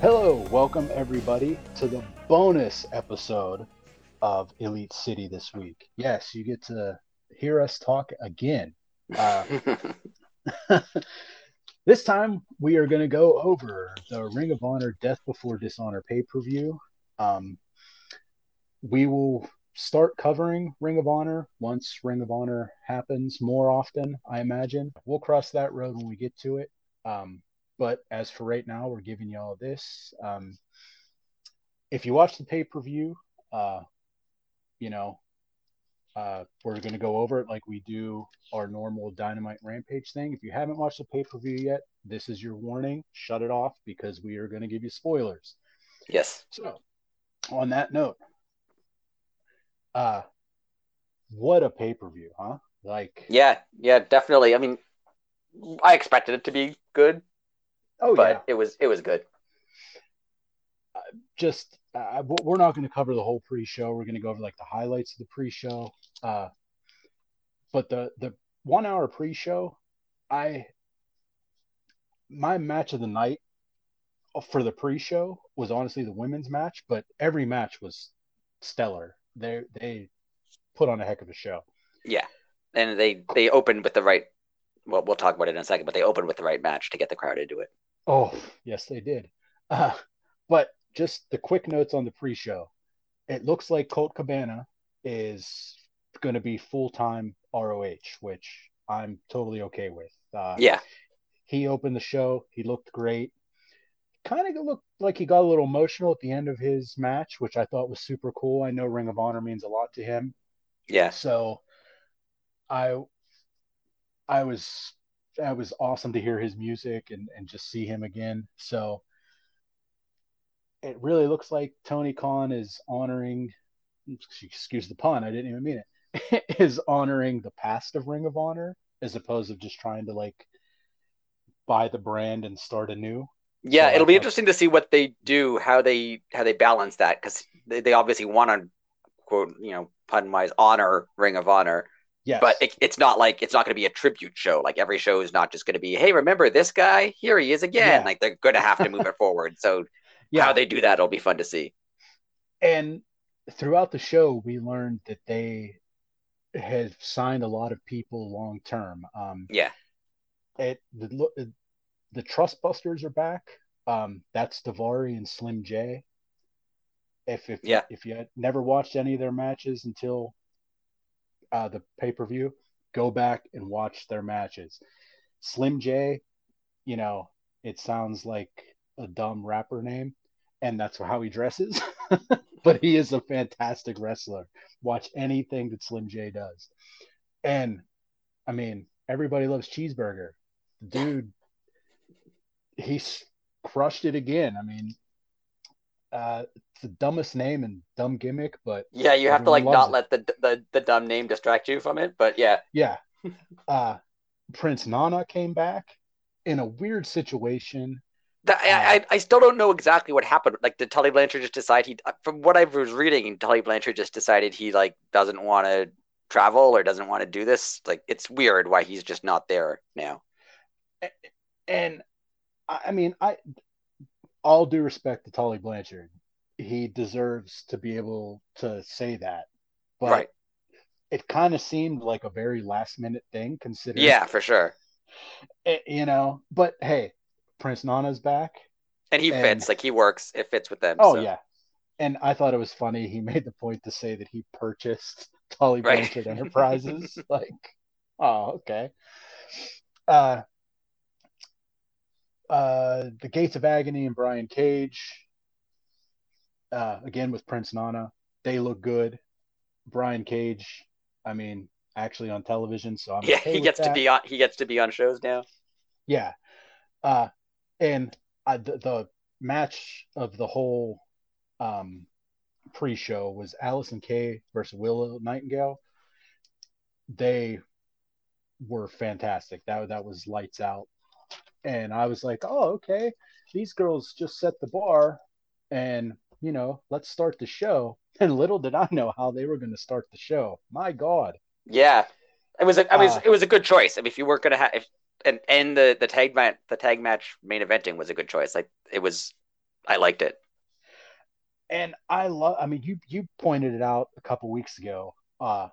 Hello, welcome everybody to the bonus episode of Elite City this week. Yes, you get to hear us talk again. Uh, this time we are going to go over the Ring of Honor Death Before Dishonor pay per view. Um, we will start covering Ring of Honor once Ring of Honor happens more often, I imagine. We'll cross that road when we get to it. Um, but as for right now, we're giving you all this. Um, if you watch the pay per view, uh, you know, uh, we're going to go over it like we do our normal Dynamite Rampage thing. If you haven't watched the pay per view yet, this is your warning. Shut it off because we are going to give you spoilers. Yes. So, on that note, uh, what a pay per view, huh? Like, Yeah, yeah, definitely. I mean, I expected it to be good, oh but yeah, it was it was good. just uh, we're not going to cover the whole pre-show. We're going to go over like the highlights of the pre-show. Uh, but the the one hour pre-show, I my match of the night for the pre-show was honestly the women's match, but every match was stellar. They they put on a heck of a show. Yeah, and they they opened with the right. Well, we'll talk about it in a second, but they opened with the right match to get the crowd into it. Oh, yes, they did. Uh, but just the quick notes on the pre-show. It looks like Colt Cabana is going to be full-time ROH, which I'm totally okay with. Uh, Yeah, He opened the show. He looked great. Kind of looked like he got a little emotional at the end of his match, which I thought was super cool. I know Ring of Honor means a lot to him. yeah, So I I was I was awesome to hear his music and, and just see him again. So it really looks like Tony Khan is honoring excuse the pun, I didn't even mean it, is honoring the past of Ring of Honor as opposed to just trying to like buy the brand and start anew. yeah. So It'll I be interesting to see what they do, how they how they balance that, because they, they obviously want to quote you know pun wise honor Ring of Honor, Yes. but it, it's not like it's not going to be a tribute show. Like every show is not just going to be, hey, remember this guy? Here he is again. Yeah. Like they're going to have to move it forward. So yeah. how they do that will be fun to see. and throughout the show we learned that they have signed a lot of people long term. Um Yeah. it the the trust busters are back. Um that's Davari and slim j. If if Yeah. if you had never watched any of their matches until uh the pay-per-view go back and watch their matches. Slim j you know it sounds like a dumb rapper name and that's how he dresses but he is a fantastic wrestler. Watch anything that Slim J does. And I mean, everybody loves cheeseburger. Dude, he's crushed it again. I mean, uh, it's the dumbest name and dumb gimmick, but Yeah, you have to like not loves let the, the the dumb name distract you from it. But yeah, yeah. Uh, Prince Nana came back in a weird situation. That- I, uh, I I still don't know exactly what happened. Like, did Tully Blanchard just decide he? Uh, from what I was reading, Tully Blanchard just decided he like doesn't want to travel or doesn't want to do this. Like, it's weird why he's just not there now. And I I mean, I all due respect to Tully Blanchard, he deserves to be able to say that. But Right. it kind of seemed like a very last minute thing considering Yeah, for sure. it- you know, but hey, Prince Nana's back. And he And- fits. Like, he works. It fits with them. Oh so. yeah. And I thought it was funny. He made the point to say that he purchased Tully Right. Blanchard Enterprises. like, oh, okay. Uh, uh, the Gates of Agony and Brian Cage. Uh, again with Prince Nana, they look good. Brian Cage, I mean, actually on television, so I'm Yeah, okay he gets to be on. He gets to be on shows now. Yeah. Uh, and the, the match of the whole um, pre show was Allysin Kay versus Willow Nightingale. They were fantastic. That that was lights out, and I was like, oh okay, these girls just set the bar, and you know, let's start the show. And little did I know how they were going to start the show. My God. Yeah, it was. A, I mean, Uh, it was a good choice. I mean, if you weren't gonna have, if, and and the the tag match, the tag match main eventing was a good choice. Like it was, I liked it. and I love. I mean, you you pointed it out a couple weeks ago. Uh,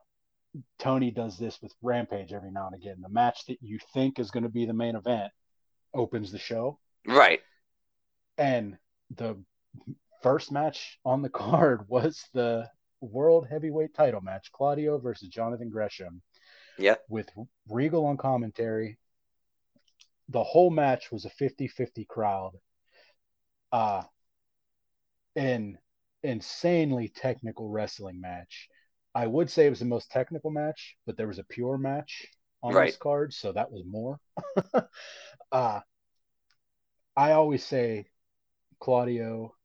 Tony does this with Rampage every now and again. The match that you think is going to be the main event opens the show, Right. and the first match on the card was the World Heavyweight Title match: Claudio versus Jonathan Gresham. Yeah. with Regal on commentary. The whole match was a 50-50 crowd. Uh, an insanely technical wrestling match. I would say it was the most technical match, but there was a pure match on Right. this card, so that was more. uh, I always say Claudio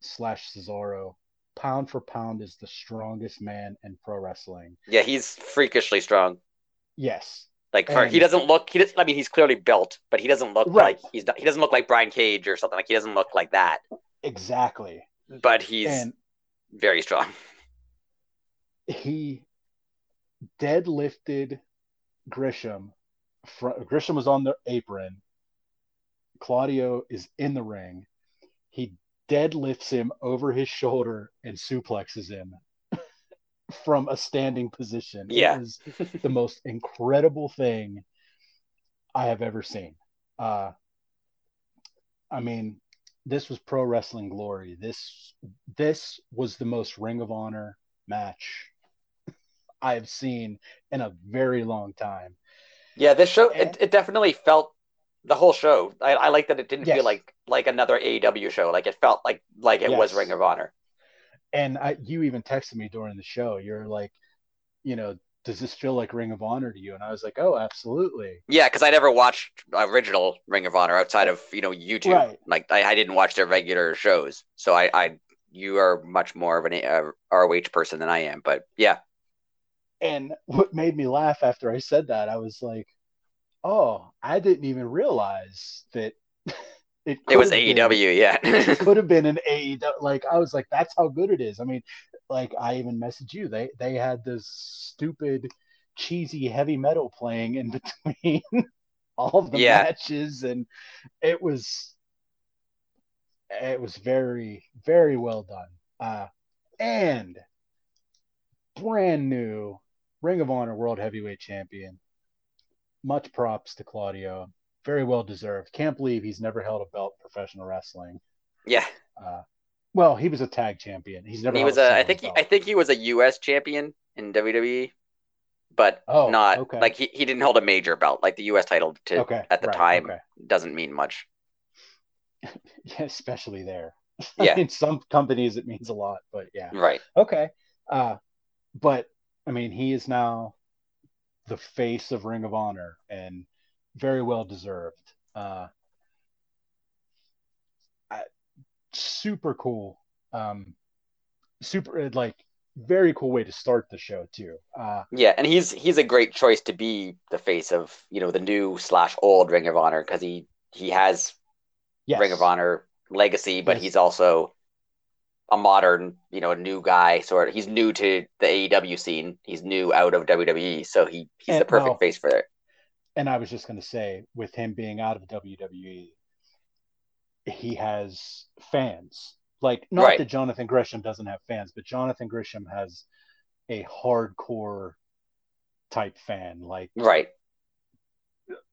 slash Cesaro, pound for pound, is the strongest man in pro wrestling. Yeah, he's freakishly strong. Yes, Like for, he doesn't look. He doesn't. I mean, he's clearly built, but he doesn't look Right. like he's. Not, he doesn't look like Brian Cage or something. Like he doesn't look like that. exactly. But he's and very strong. he deadlifted Gresham. Gresham was on the apron. Claudio is in the ring. He deadlifts him over his shoulder and suplexes him from a standing position. Yeah. It was the most incredible thing I have ever seen. Uh, I mean, this was pro wrestling glory. This this was the most Ring of Honor match I have seen in a very long time. Yeah, this show And- it, it definitely felt the whole show. I, I like that it didn't Yes. feel like like another AEW show. Like it felt like like it was Ring of Honor. And I, you even texted me during the show. You're like, you know, does this feel like Ring of Honor to you? And I was like, oh, absolutely. Yeah, because I never watched original Ring of Honor outside of you know YouTube. Right. Like I, I didn't watch their regular shows, so I, I you are much more of an uh, ROH person than I am. But yeah, And what made me laugh after I said that, I was like, oh, I didn't even realize that it, it was have been- AEW. Yeah, it could have been an AEW. Like I was like, that's how good it is. I mean, like I even messaged you. They they had this stupid, cheesy heavy metal playing in between all the Yeah. matches, and it was it was very very well done. Uh, and brand new Ring of Honor World Heavyweight Champion. Much props to Claudio. Very well deserved. Can't believe he's never held a belt professional wrestling. yeah. Uh, well, he was a tag champion. He's never. He held was a. I think he. I think he was a U.S. champion in WWE, but Oh, not okay. like he, he didn't hold a major belt. Like the U.S. title to okay at the right, time Okay. doesn't mean much. Yeah, especially there. Yeah. In some companies, it means a lot, but yeah. Right. Okay. Uh, but I mean, he is now the face of Ring of Honor and very well deserved. Uh, I, super cool. Um, super like very cool way to start the show too. Uh, Yeah, and he's he's a great choice to be the face of you know the new slash old Ring of Honor because he he has yes. Ring of Honor legacy, but Yes. he's also a modern, you know, a new guy. Sort of, he's new to the AEW scene. He's new out of WWE, so he he's the perfect well- face for it. And I was just going to say, with him being out of WWE, he has fans. Like, not Right. that Jonathan Gresham doesn't have fans, but Jonathan Gresham has a hardcore type fan. Like, Right.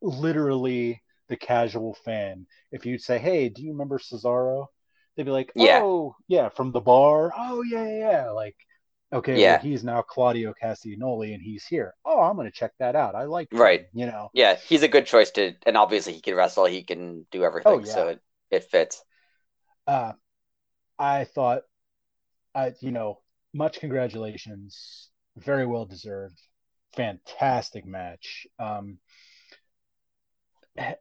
literally the casual fan. If you'd say, "Hey, do you remember Cesaro?" They'd be like, "Oh, yeah, from the bar. Oh, yeah, yeah, yeah." Like, okay, Yeah. well, he's now Claudio Castagnoli, and he's here. Oh, I'm going to check that out. I like, him, Right. You know, Yeah, he's a good choice to, and obviously he can wrestle. He can do everything, Oh, yeah. so it it fits. uh, I thought, I you know, much congratulations, very well deserved, fantastic match. Um,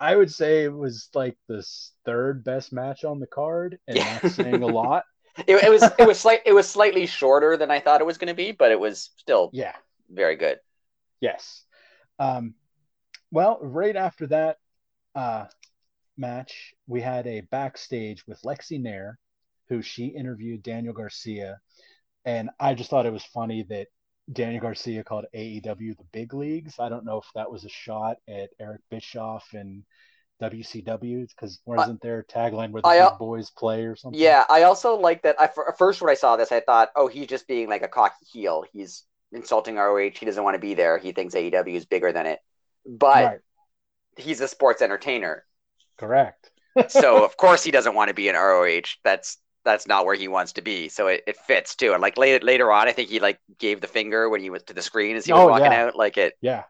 I would say it was like the third best match on the card, and Yeah. that's saying a lot. It, it was it was slight it was slightly shorter than I thought it was going to be, but it was still Yeah, very good. Yes. Um, well, right after that uh, match, we had a backstage with Lexi Nair, who she interviewed Daniel Garcia, and I just thought it was funny that Daniel Garcia called AEW the big leagues. I don't know if that was a shot at Eric Bischoff and WCW because wasn't their tagline where the I- big boys play or something? Yeah, I also like that. I first when I saw this, I thought, oh, he's just being like a cocky heel. He's insulting ROH. He doesn't want to be there. He thinks AEW is bigger than it. But right. he's a sports entertainer, Correct. so of course he doesn't want to be in ROH. That's that's not where he wants to be. So it, it fits too. And like later later on, I think he like gave the finger when he was to the screen as he was Oh, walking yeah. out. Like it Yeah.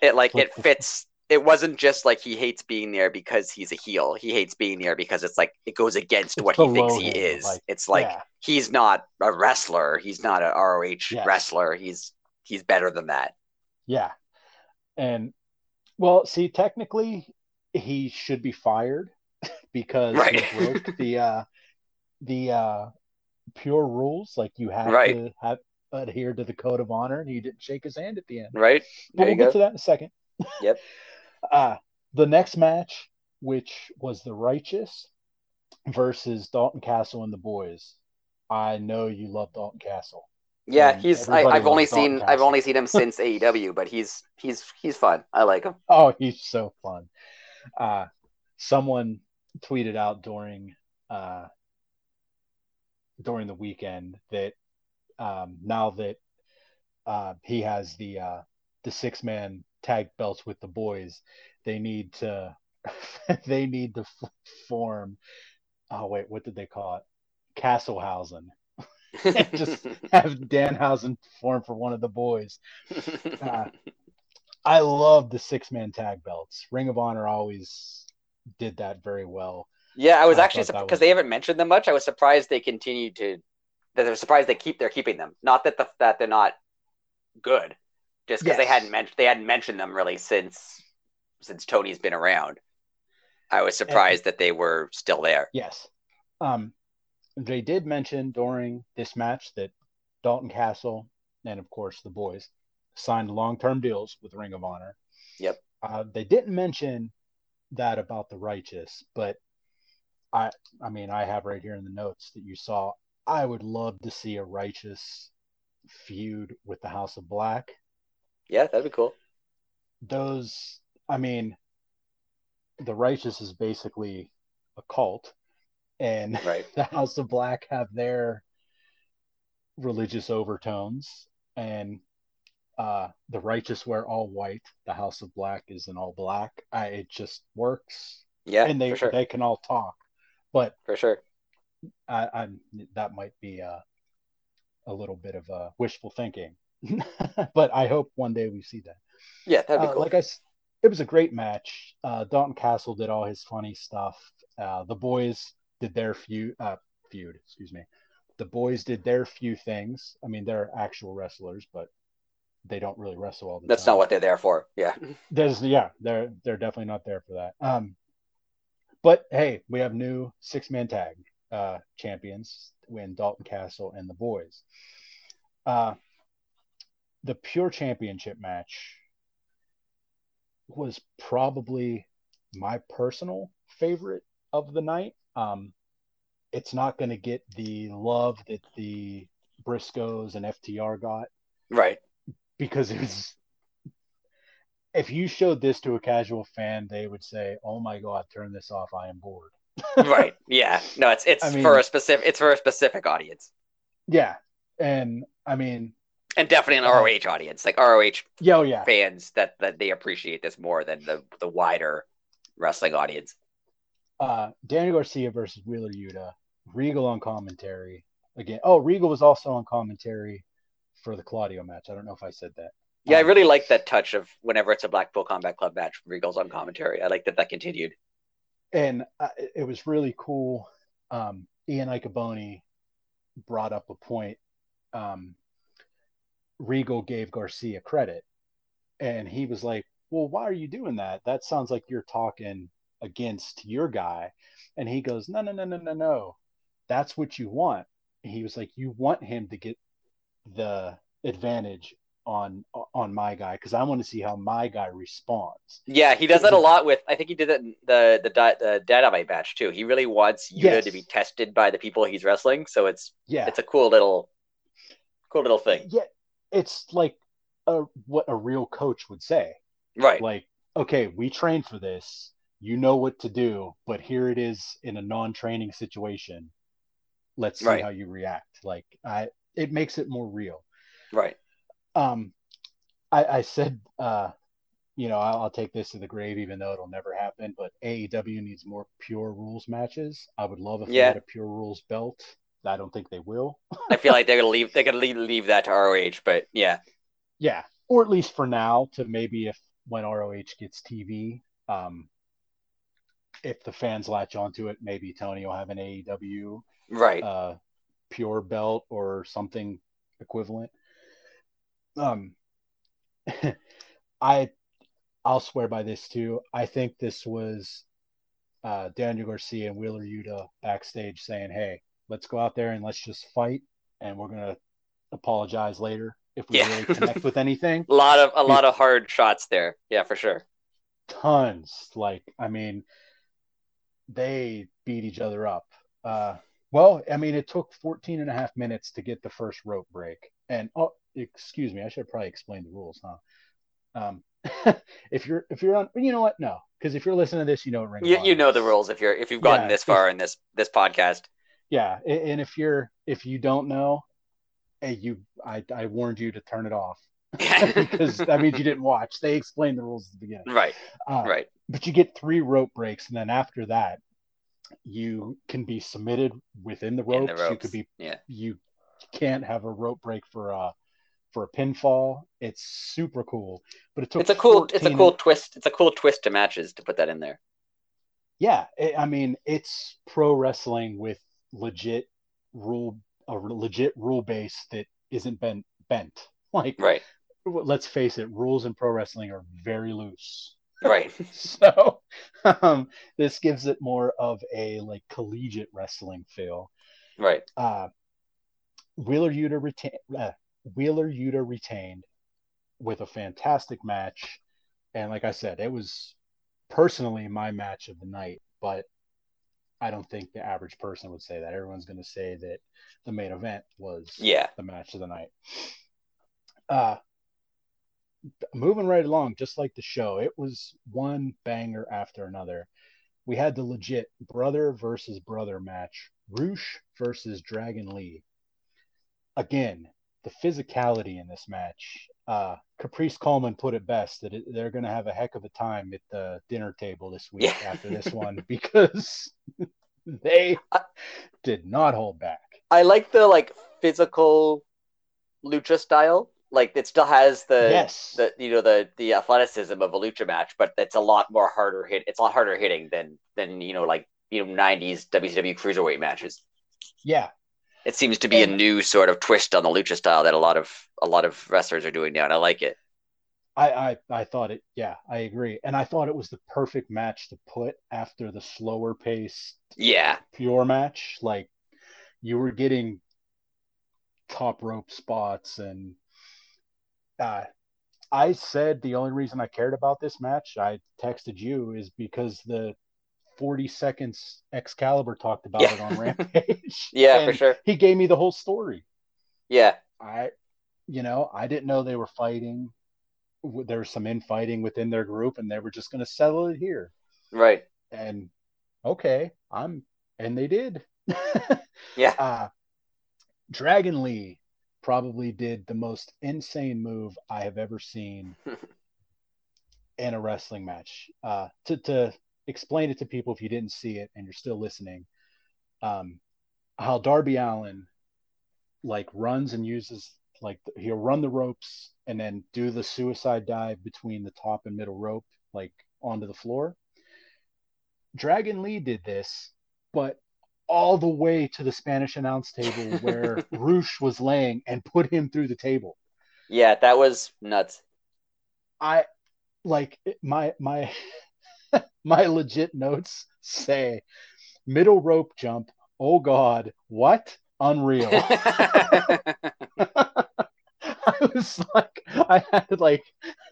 it Like it fits. It wasn't just like he hates being there because he's a heel. He hates being there because it's like it goes against It's what he thinks he is. like, it's like yeah. he's not a wrestler. He's not a ROH Yes. wrestler. He's he's better than that. Yeah. And well, see, technically he should be fired because Right. he broke the uh the uh pure rules. Like you have Right. to have adhere to the code of honor and he didn't shake his hand at the end. Right? But There we'll get go. to that in a second. Yep. Uh the next match, which was the righteous versus Dalton Castle and the boys. I know you love Dalton Castle. Yeah, And he's. I, I've only Dalton seen. I've only seen him since AEW, but he's he's he's fun. I like him. Oh, he's so fun. Uh, someone tweeted out during uh, during the weekend that um, now that uh, he has the uh, the six man tag belts with the boys, they need to they need to f- form. Oh wait, what did they call it? Castlehausen. Just have Danhausen form for one of the boys. Uh, I love the six man tag belts. Ring of Honor always did that very well. yeah, I was I actually because was- they haven't mentioned them much. I was surprised they continued to. That they're surprised they keep they're keeping them. Not that the that they're not good, just because they hadn't mentioned they hadn't mentioned them really since since Tony's been around. I was surprised that they were still there. Yes. Um, they did mention during this match that Dalton Castle and, of course, the boys signed long term deals with Ring of Honor. Yep. Uh, they didn't mention that about the Righteous, but I, I mean, I have right here in the notes that you saw. I would love to see a Righteous feud with the House of Black. Yeah, that'd be cool. those i mean the righteous is basically a cult and Right. the house of black have their religious overtones and uh the righteous wear all white the house of black is in all black I, it just works Yeah, and they for sure. they can all talk but for sure. I, I'm that might be a, a little bit of a wishful thinking, but I hope one day we see that. Yeah, that'd be Uh, cool. Like I, it was a great match. Uh, Dalton Castle did all his funny stuff. Uh, the boys did their feud. Uh, feud, excuse me. The boys did their few things. I mean, they're actual wrestlers, but they don't really wrestle all the That's time. not what they're there for. Yeah. There's yeah, they're they're definitely not there for that. Um, but hey, we have new six man tag uh, champions when Dalton Castle and the boys. Uh, the pure championship match was probably my personal favorite of the night. Um, it's not going to get the love that the Briscoes and FTR got Right. because it was if you showed this to a casual fan they would say oh my god turn this off i am bored right. Yeah. No, it's it's I mean- for a specific it's for a specific audience. yeah and i mean And definitely an ROH audience. Like ROH yeah oh yeah fans that that they appreciate this more than the the wider wrestling audience. uh danny garcia versus wheeler yuta regal on commentary again oh regal was also on commentary for the claudio match i don't know if i said that Yeah, I Um, really like that touch of whenever it's a Blackpool Combat Club match, Regal's on commentary. I like that that continued. and uh, it was really cool. Um, Ian Riccaboni brought up a point. Um, Regal gave Garcia credit, and he was like, "Well, why are you doing that? That sounds like you're talking against your guy." And he goes, "No, no, no, no, no, no. That's what you want." And He was like, "You want him to get the advantage on on my guy because I want to see how my guy responds. Yeah, he does that a lot with. I think he did that in the the the Dynamite match too. He really wants Yuta yes. to be tested by the people he's wrestling, so it's yeah, it's a cool little cool little thing. Yeah, it's like a, what a real coach would say. Right. Like, okay, we trained for this. You know what to do, but here it is in a non-training situation. Let's see right. how you react. Like, I it makes it more real. Right. Um, I, I said, uh, you know, I'll, I'll, take this to the grave, even though it'll never happen. But AEW needs more pure rules matches. I would love if yeah. they had a pure rules belt. I don't think they will. I feel like they're gonna leave. They're gonna leave, leave that to ROH, but yeah, yeah, or at least for now, to maybe if when ROH gets TV, um, if the fans latch onto it, maybe Tony will have an AEW right uh, pure belt or something equivalent. Um, I I'll swear by this too. I think this was uh, Daniel Garcia and Wheeler Yuta backstage saying, "Hey, let's go out there and let's just fight, and we're gonna apologize later if we yeah. really connect with anything." a lot of a lot of hard shots there. Yeah, for sure. Tons. Like, I mean, they beat each other up. Uh, well, I mean, it took 14 and a half minutes to get the first rope break. And oh, excuse me, I should probably explain the rules, huh? Um, if you're if you're on, you know what? No, because if you're listening to this, you know Ring you, you know the rules if you're if you've gotten yeah, this far in this this podcast. Yeah, and if you're if you don't know, hey, you I I warned you to turn it off because that means you didn't watch. They explained the rules at the beginning. Right. Uh, right. But you get three rope breaks, and then after that, you can be submitted within the ropes. The ropes. You could be yeah. You can't have a rope break for a for a pinfall. It's super cool. But it took it's a cool it's a cool twist. It's a cool twist to matches to put that in there. Yeah, it, I mean it's pro wrestling with legit rule a legit rule base that isn't bent bent. Like right. Let's face it, rules in pro wrestling are very loose. Right. so um, this gives it more of a like collegiate wrestling feel. Right. Uh, Wheeler Yuta retain uh, Wheeler Yuta retained with a fantastic match, and like I said, it was personally my match of the night. But I don't think the average person would say that. Everyone's going to say that the main event was yeah the match of the night. Uh, moving right along, just like the show, it was one banger after another. We had the legit brother versus brother match, Rush versus Dragon Lee. Again, the physicality in this match. Uh, Caprice Coleman put it best that it, they're going to have a heck of a time at the dinner table this week yeah. after this one because they did not hold back. I like the like physical lucha style like it still has the yes. the you know the the athleticism of a lucha match, but it's a lot more harder hit. It's a lot harder hitting than than you know like you know '90s WCW cruiserweight matches. Yeah, it seems to be and, a new sort of twist on the lucha style that a lot of a lot of wrestlers are doing now, and I like it. I, I I thought it. Yeah, I agree, and I thought it was the perfect match to put after the slower pace. Yeah, pure match. Like you were getting top rope spots and uh, I said the only reason I cared about this match, I texted you, is because the 40 seconds Excalibur talked about yeah. it on Rampage. yeah, for sure. He gave me the whole story. Yeah. I, you know, I didn't know they were fighting. There was some infighting within their group, and they were just going to settle it here. Right. And okay, I'm, and they did. yeah. Uh, Dragon Lee probably did the most insane move I have ever seen in a wrestling match. Uh, to, to explain it to people if you didn't see it and you're still listening, um, how Darby Allin like runs and uses like he'll run the ropes and then do the suicide dive between the top and middle rope like onto the floor. Dragon Lee did this, but all the way to the Spanish announce table where Rush was laying and put him through the table. Yeah, that was nuts. I like my my my legit notes say middle rope jump. Oh God, what? Unreal. I was like, I had like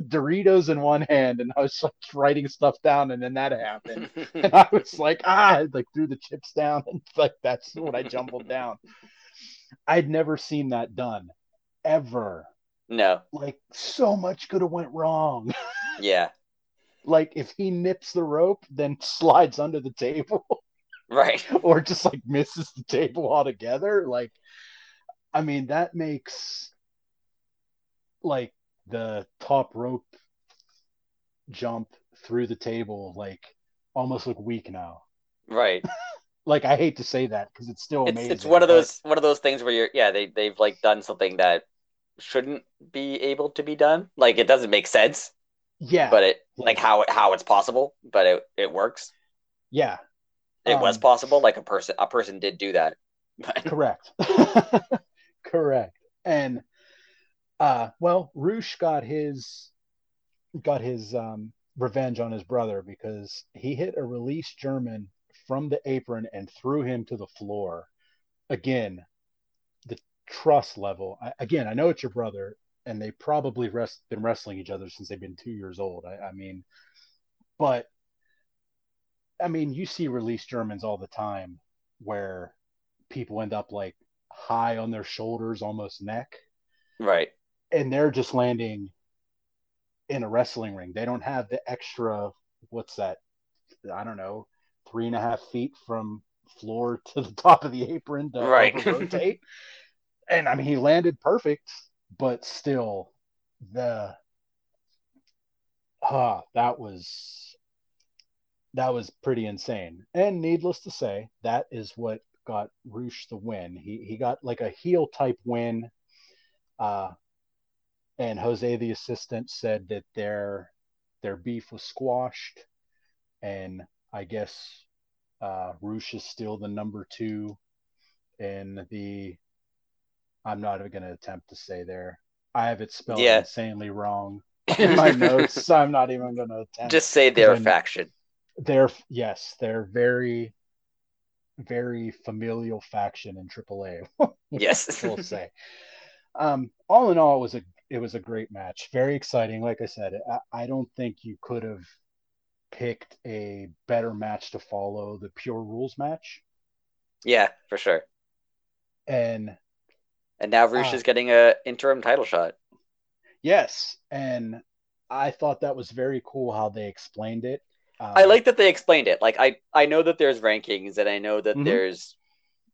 Doritos in one hand, and I was like writing stuff down, and then that happened, and I was like, ah, I, like threw the chips down, and like that's what I jumbled down. I'd never seen that done, ever. no. Like so much could have went wrong. Yeah. Like if he nips the rope, then slides under the table, Right. or just like misses the table altogether. Like, I mean, that makes like the top rope jump through the table like almost look weak now. Right. Like I hate to say that because it's still It's amazing. it's one of but- those one of those things where you're yeah they they've like done something that shouldn't be able to be done. Like it doesn't make sense, yeah, but it like how it how it's possible, but it it works. yeah, It was Um, possible. Like a person a person did do that. But correct, correct. And uh, well, Roosh got his got his um revenge on his brother because he hit a released German from the apron and threw him to the floor. Again, the trust level. I, again, I know it's your brother, and they probably rest, been wrestling each other since they've been two years old. I, I mean, but I mean, you see release Germans all the time where people end up like high on their shoulders, almost neck, right. and they're just landing in a wrestling ring. They don't have the extra, what's that? I don't know, three and a half feet from floor to the top of the apron to Right. rotate. and I mean, he landed perfect, but still, the ah, that was that was pretty insane. And needless to say, that is what got Roosh the win. He he got like a heel type win. Uh, and Jose, the assistant, said that their their beef was squashed, and I guess uh, Roosh is still the number two in the. I'm not even going to attempt to say there. I have it spelled Yeah. insanely wrong in my notes. I'm not even going to attempt. Just say their faction. they're yes, they're very, very familial faction in AAA. Yes. we'll say. Um, all in all, it was a it was a great match, very exciting. Like I said, I, I don't think you could have picked a better match to follow the pure rules match. Yeah, for sure. And And now Roosh Ah. is getting a interim title shot. yes, and I thought that was very cool how they explained it. Um, I like that they explained it. Like I I know that there's rankings and I know that Mhm. there's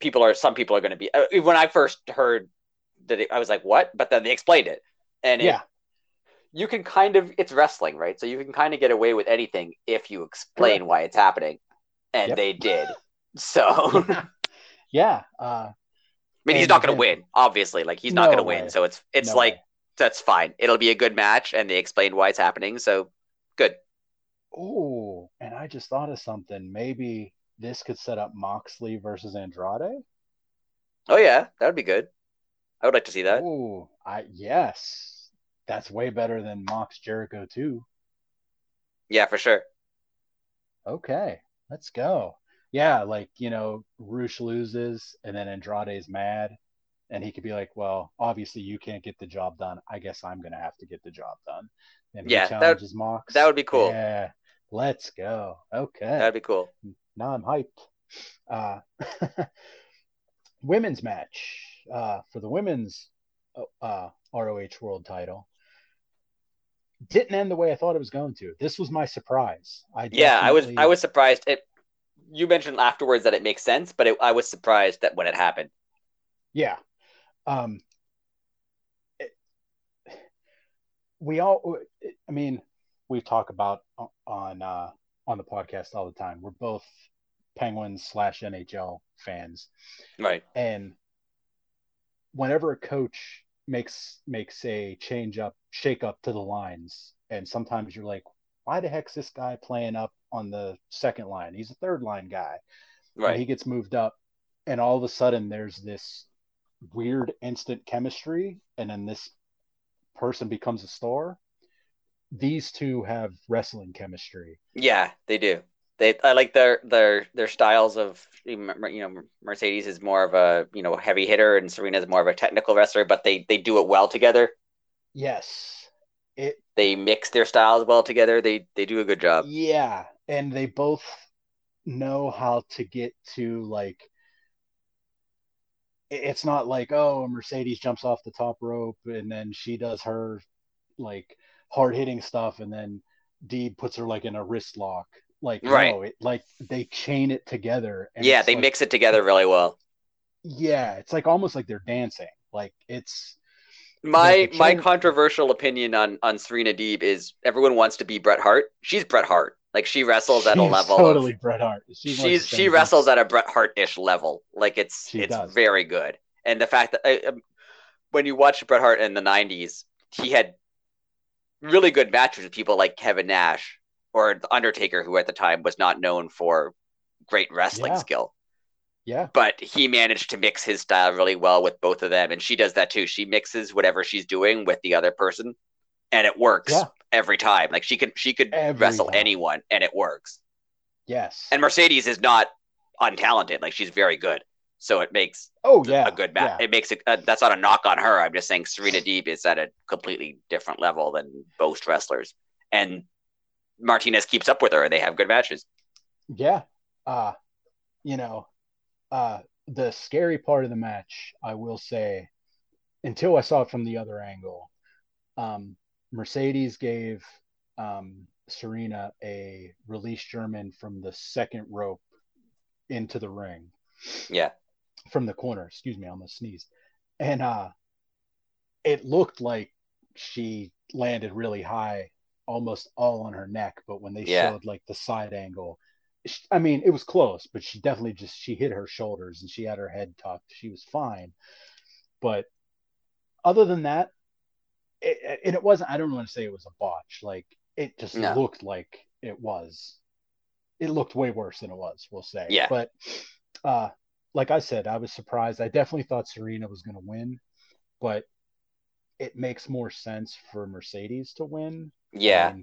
people are some people are going to be uh, when I first heard that it, I was like what but then they explained it and it, yeah, you can kind of it's wrestling right so you can kind of get away with anything if you explain Correct. why it's happening and Yep. they did so yeah. Uh, mean he's not going to win obviously. Like he's not No going to win so it's it's no like way. that's fine. It'll be a good match and they explained why it's happening. So good. Oh, and I just thought of something. Maybe this could set up Moxley versus Andrade. oh yeah. That would be good. I would like to see that. Oh, I yes, that's way better than Mox Jericho too. yeah for sure. Okay, let's go. Yeah, like you know, Roosh loses, and then Andrade's mad, and he could be like, "Well, obviously you can't get the job done. I guess I'm gonna have to get the job done." And he Yeah, that- challenges Mox. that would be cool. Yeah, let's go. Okay. that'd be cool now I'm hyped. Uh, women's match uh, for the women's uh, ROH World Title didn't end the way I thought it was going to. This was my surprise. I Yeah, I was I was surprised. It you mentioned afterwards that it makes sense, but it, I was surprised that when it happened. yeah. Um, it- we all, I mean, we talk about on uh, on the podcast all the time. We're both Penguins slash NHL fans. Right. and whenever a coach makes makes a change up shake up to the lines and sometimes you're like why the heck's this guy playing up on the second line he's a third line guy and Right. he gets moved up and all of a sudden there's this weird instant chemistry and then this person becomes a star these two have wrestling chemistry Yeah, they do. They I like their their their styles of you know Mercedes is more of a you know heavy hitter and Serena is more of a technical wrestler, but they they do it well together. Yes. It They mix their styles well together. They they do a good job. yeah, and they both know how to get to like it's not like oh Mercedes jumps off the top rope and then she does her like hard hitting stuff and then Deeb puts her like in a wrist lock. Like Right. no, it like they chain it together. And yeah, they like- mix it together really well. Yeah, it's like almost like they're dancing. Like it's My the my controversial opinion on on Serena Deeb is everyone wants to be Bret Hart. She's Bret Hart. Like she wrestles at a level totally of Bret Hart. She's, she's she wrestles at a Bret Hart-ish level. Like it's She it's does. very good. And the fact that I, um, when you watch Bret Hart in the '90s, he had really good matches with people like Kevin Nash or the Undertaker, who at the time was not known for great wrestling Yeah. skill. Yeah, But he managed to mix his style really well with both of them, and she does that too. She mixes whatever she's doing with the other person, and it works Yeah. Every time. Like she could she could Every wrestle time. anyone, and it works. yes. And Mercedes is not untalented; like she's very good. So it makes oh yeah, a good match. yeah. It makes it. Uh, that's not a knock on her. I'm just saying Serena Deeb is at a completely different level than most wrestlers, and Martinez keeps up with her, and they have good matches. Yeah. Uh, you know, uh, the scary part of the match, I will say, until I saw it from the other angle, um, Mercedes gave um, Serena a release German from the second rope into the ring, Yeah, from the corner. Excuse me, I almost sneezed. And uh, it looked like she landed really high, almost all on her neck. But when they Yeah. showed like the side angle, sh- I mean, it was close, but she definitely just she hit her shoulders and she had her head tucked. She was fine. But other than that, it, and it wasn't. I don't want to say it was a botch. Like it just No. looked like it was. It looked way worse than it was. We'll say. Yeah. But uh, like I said, I was surprised. I definitely thought Serena was going to win, but it makes more sense for Mercedes to win. yeah,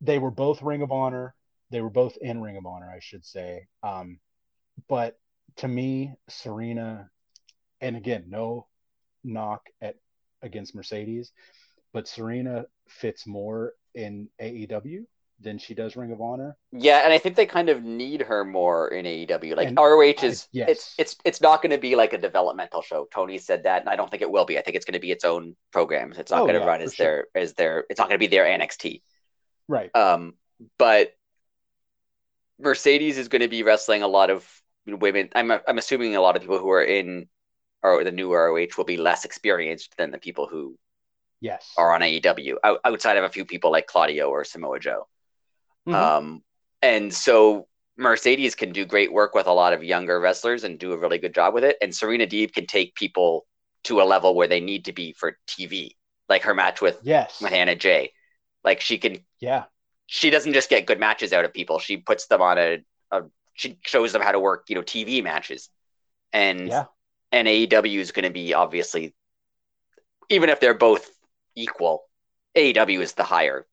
they were both Ring of Honor. They were both in Ring of Honor, I should say. Um, but to me, Serena, and again, no knock at against Mercedes, but Serena fits more in AEW than she does Ring of Honor. yeah. And I think they kind of need her more in AEW. Like And ROH I- is yes. it's it's it's not going to be like a developmental show. Tony said that, and I don't think it will be. I think it's going to be its own program. It's not Oh, going to yeah, run as sure. their as their. It's not going to be their NXT. Right. Um, but Mercedes is going to be wrestling a lot of women. I'm I'm assuming a lot of people who are in or the new ROH will be less experienced than the people who Yes. are on AEW out, outside of a few people like Claudio or Samoa Joe. Mhm. Um, and so Mercedes can do great work with a lot of younger wrestlers and do a really good job with it. And Serena Deeb can take people to a level where they need to be for TV, like her match with yes. with Anna Jay. Like she can Yeah. she doesn't just get good matches out of people. She puts them on a, a she shows them how to work, you know, TV matches. And Yeah. And AEW is going to be obviously, even if they're both equal, AEW is the higher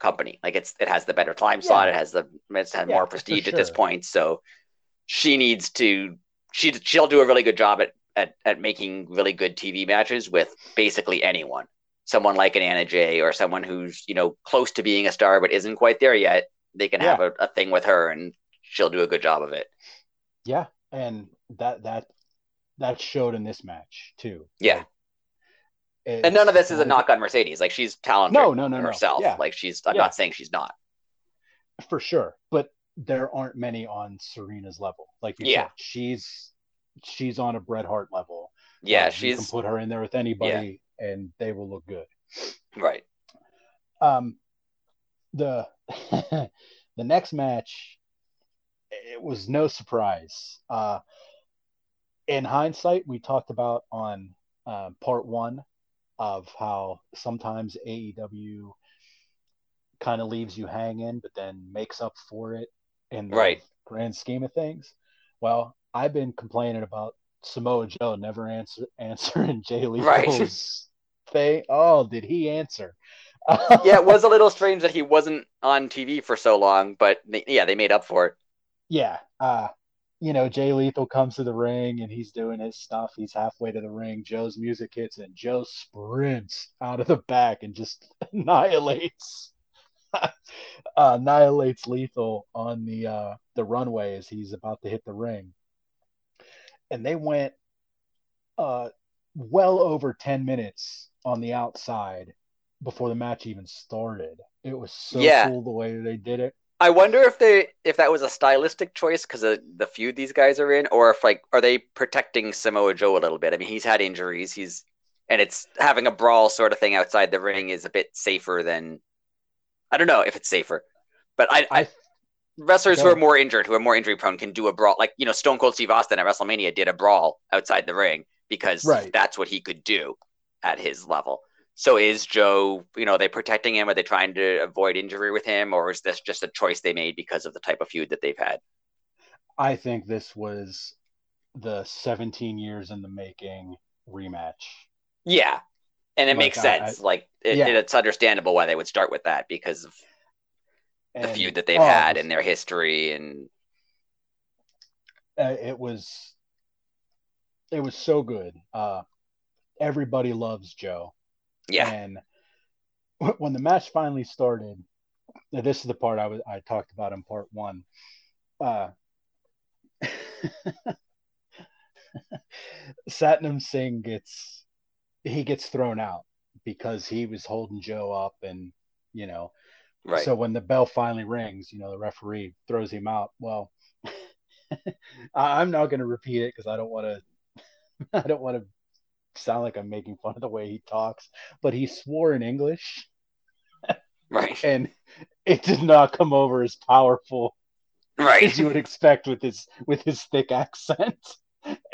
company. Like it's it has the better time slot. It has the it's had Yeah, more prestige at this point. So she needs to she she'll do a really good job at at at making really good TV matches with basically anyone. Someone like an Anna Jay or someone who's you know close to being a star but isn't quite there yet. They can have a, a thing with her and she'll do a good job of it. Yeah. And that that that showed in this match too. Yeah. Like, And none of this is a knock on Mercedes. Like she's talented No, no, no, no. herself. Yeah. Like she's I'm Yeah. not saying she's not. for sure but there aren't many on serena's level like Yeah. said she's she's on a bret hart level Yeah, Like, you can put her in there with anybody and they will look good right. um the the next match it was no surprise uh in hindsight we talked about on uh, part one of how sometimes aew kind of leaves you hanging but then makes up for it in the Right. grand scheme of things well i've been complaining about samoa joe never answer answering jay Lethal's Right. thing oh did he answer Yeah, it was a little strange that he wasn't on TV for so long, but they, yeah, they made up for it. yeah uh you know, Jay Lethal comes to the ring and he's doing his stuff. He's halfway to the ring. Joe's music hits and Joe sprints out of the back and just annihilates uh, annihilates Lethal on the uh, the runway as he's about to hit the ring. And they went uh, well over 10 minutes on the outside before the match even started. It was so Yeah. cool the way they did it. I wonder if they if that was a stylistic choice because of the feud these guys are in, or if like are they protecting Samoa Joe a little bit? I mean, he's had injuries. He's and it's having a brawl sort of thing outside the ring is a bit safer than I don't know if it's safer, but I, I wrestlers who are more injured, who are more injury prone, can do a brawl. Like you know, Stone Cold Steve Austin at WrestleMania did a brawl outside the ring because Right. that's what he could do at his level. So is Joe, you know, are they protecting him? Are they trying to avoid injury with him, or is this just a choice they made because of the type of feud that they've had? I think this was the 17 years in the making rematch. Yeah, and it Like, makes I- sense. like it, Yeah. it's understandable why they would start with that because of the And, feud that they've oh, had was- and their history and uh, it was it was so good. Uh, everybody loves Joe. Yeah, And when the match finally started, this is the part I was I talked about in part one. Uh, Satnam Singh gets he gets thrown out because he was holding Joe up, and you know, right. so when the bell finally rings, you know, the referee throws him out. Well, I'm not going to repeat it because I don't want to. I don't want to sound like I'm making fun of the way he talks, but he swore in English, right, and it did not come over as powerful right. as you would expect with his with his thick accent.